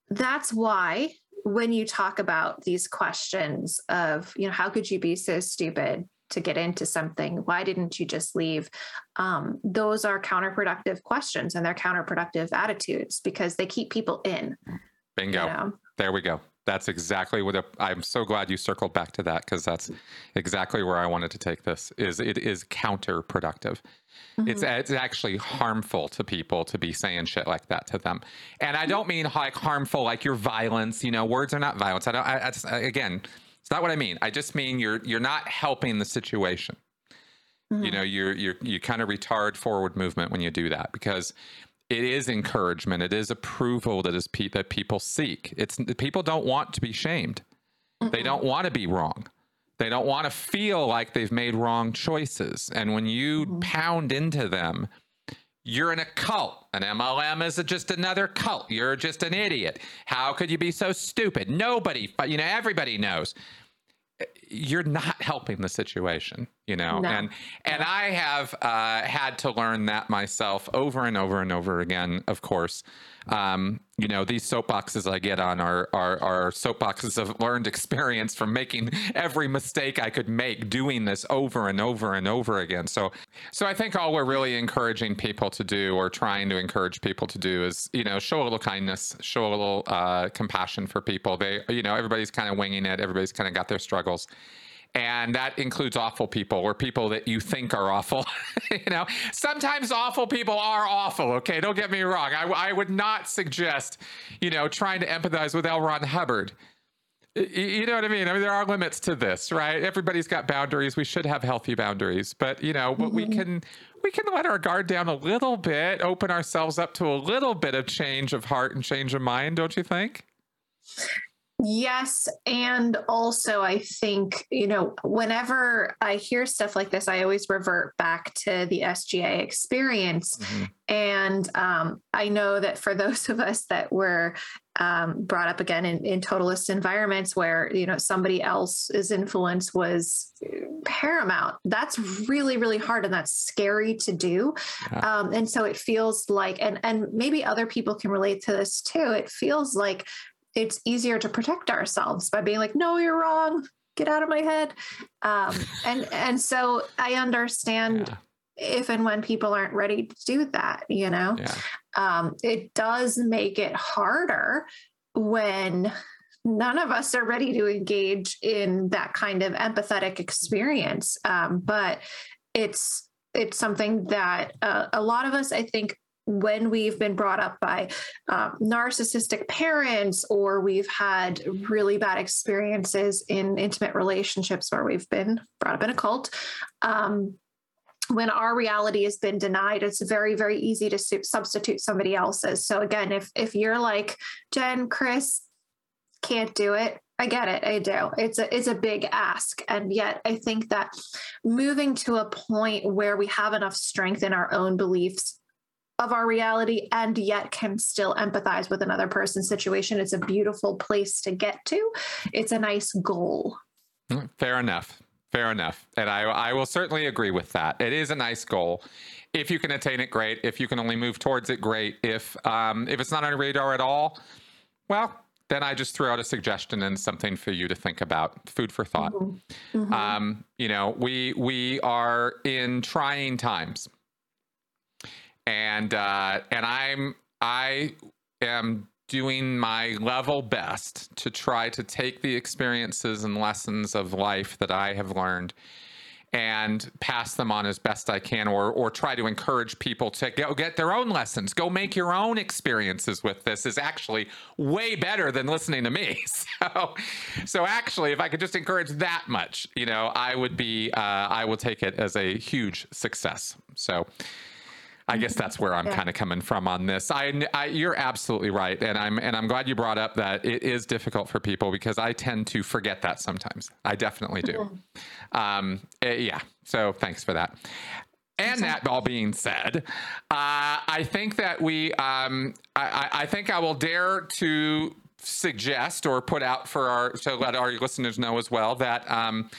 that's why when you talk about these questions of, you know, how could you be so stupid to get into something? Why didn't you just leave? Um, those are counterproductive questions and they're counterproductive attitudes because they keep people in. Bingo. You know? There we go. That's exactly what I'm so glad you circled back to that because that's exactly where I wanted to take this. Is it is counterproductive. It's Mhm. it's actually harmful to people to be saying shit like that to them, and I don't mean like harmful like your violence. You know, words are not violence. I don't. I, I again, it's not what I mean. I just mean you're you're not helping the situation you Mhm. know you're you're you kind of retard forward movement when you do that because it is encouragement. It is approval that is pe- that people seek. It's people don't want to be shamed. They Mm-mm. don't want to be wrong. They don't want to feel like they've made wrong choices. And when you Mhm. pound into them you're in a cult. An mlm is just another cult. You're just an idiot. How could you be so stupid? Nobody but you know everybody knows. You're not helping the situation you know No. and and i have uh, had to learn that myself over and over and over again of course. Um, you know these soapboxes i get on are, are are soapboxes of learned experience from making every mistake i could make doing this over and over and over again. So so i think all we're really encouraging people to do or trying to encourage people to do is you know show a little kindness show a little uh, compassion for people. They you know everybody's kind of winging it. Everybody's kind of got their struggles and that includes awful people or people that you think are awful you know? Sometimes awful people are awful okay? Don't get me wrong. I, I would not suggest you know trying to empathize with l. Ron hubbard. You know what i mean? I mean there are limits to this right? Everybody's got boundaries. We should have healthy boundaries. But you know but we mm-hmm. can we can let our guard down a little bit open ourselves up to a little bit of change of heart and change of mind don't you think Yes. And also, I think, you know, whenever I hear stuff like this, I always revert back to the SGA experience. Mhm. And um, I know that for those of us that were um, brought up again in, in totalist environments where, you know, somebody else's influence was paramount, that's really, really hard and that's scary to do. Yeah. Um, and so it feels like, and, and maybe other people can relate to this too. It feels like it's easier to protect ourselves by being like, no, you're wrong. Get out of my head. Um, and and so I understand Yeah. if and when people aren't ready to do that, you know. yeah Um, it does make it harder when none of us are ready to engage in that kind of empathetic experience. Um, but it's it's something that uh, a lot of us, I think, when we've been brought up by um, narcissistic parents or we've had really bad experiences in intimate relationships where we've been brought up in a cult um, when our reality has been denied it's very very easy to su- substitute somebody else's. So again if if you're like jen chris can't do it i get it i do. It's a it's a big ask. And yet i think that moving to a point where we have enough strength in our own beliefs of our reality and yet can still empathize with another person's situation it's a beautiful place to get to it's a nice goal Mm, Fair enough. Fair enough. And I, I will certainly agree with that. It is a nice goal. If you can attain it, great. If you can only move towards it, great. If um, if it's not on your radar at all, well, then I just threw out a suggestion and something for you to think about. Food for thought. Mhm. Mhm. Um, you know, we we are in trying times, and uh, and I'm I am doing my level best to try to take the experiences and lessons of life that I have learned and pass them on as best I can or or try to encourage people to go get their own lessons. Go make your own experiences with this is actually way better than listening to me. So so actually if I could just encourage that much you know I would be uh, I will take it as a huge success. So I guess that's where I'm Yeah. kind of coming from on this. I, I, you're absolutely right, and I'm and I'm glad you brought up that it is difficult for people because I tend to forget that sometimes. I definitely do. Um, eh, yeah. So thanks for that. And that all being said, uh, I think that we, um, I, I I think I will dare to suggest or put out for our to let our listeners know as well that um,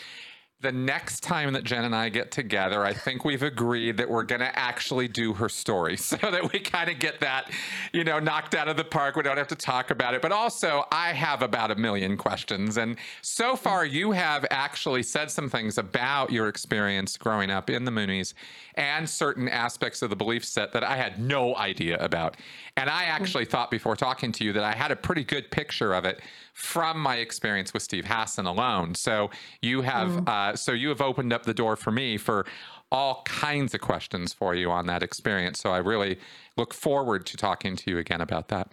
the next time that Jen and I get together, I think we've agreed that we're going to actually do her story so that we kind of get that, you know, knocked out of the park. We don't have to talk about it. But also, I have about a million questions. And so far, mm-hmm. you have actually said some things about your experience growing up in the Moonies and certain aspects of the belief set that I had no idea about. And I mm-hmm. actually thought before talking to you that I had a pretty good picture of it from my experience with Steve Hassan alone. So you have mm. uh, so you have opened up the door for me for all kinds of questions for you on that experience. So I really look forward to talking to you again about that.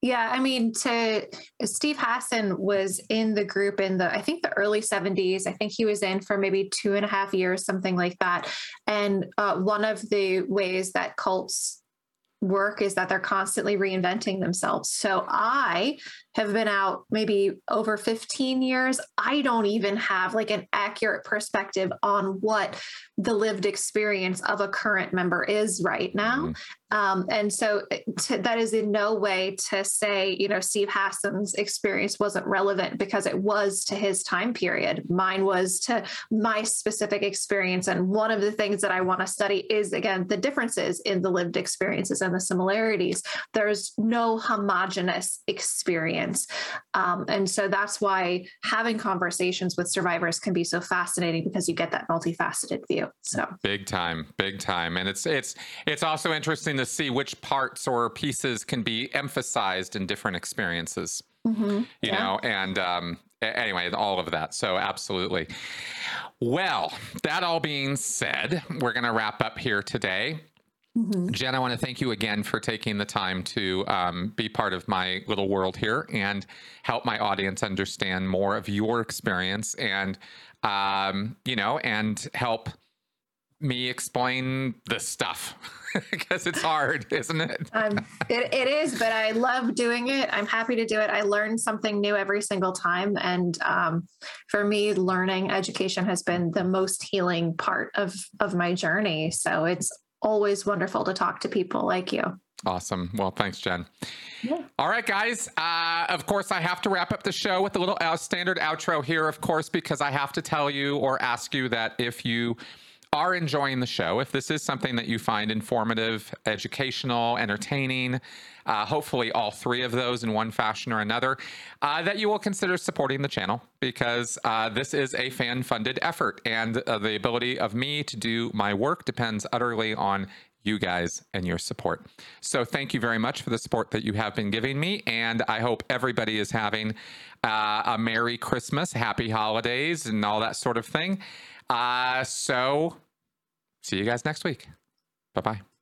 Yeah, I mean, to Steve Hassan was in the group in the I think the early '70s. I think he was in for maybe two and a half years, something like that. And uh, one of the ways that cults work is that they're constantly reinventing themselves. So I have been out maybe over 15 years. I don't even have like an accurate perspective on what the lived experience of a current member is right now. Mm-hmm. Um, and so eh, to, that is in no way to say, you know, Steve Hassan's experience wasn't relevant because it was to his time period. Mine was to my specific experience. And one of the things that I want to study is, again, the differences in the lived experiences and the similarities. There's no homogenous experience. Um, and so that's why having conversations with survivors can be so fascinating because you get that multifaceted view. So big time, big time. And it's it's it's also interesting to see which parts or pieces can be emphasized in different experiences. Mm-hmm. You yeah. know, and um, anyway, all of that. So absolutely. Well, that all being said, we're going to wrap up here today. Mm-hmm. Jen, I want to thank you again for taking the time to um, be part of my little world here and help my audience understand more of your experience and, um, you know, and help me explain the stuff because it's hard, isn't it? um, it? It is, but I love doing it. I'm happy to do it. I learn something new every single time. And um, for me, learning education has been the most healing part of, of my journey. So it's always wonderful to talk to people like you. Awesome. Well, thanks, Jen. Yeah. All right, guys. Uh, of course, I have to wrap up the show with a little uh, standard outro here, of course, because I have to tell you or ask you that if you are enjoying the show, if this is something that you find informative, educational, entertaining, uh, hopefully all three of those in one fashion or another, uh, that you will consider supporting the channel because uh, this is a fan funded effort. And uh, the ability of me to do my work depends utterly on you guys and your support. So thank you very much for the support that you have been giving me. And I hope everybody is having uh, a Merry Christmas, Happy Holidays, and all that sort of thing. Uh, so see you guys next week. Bye bye.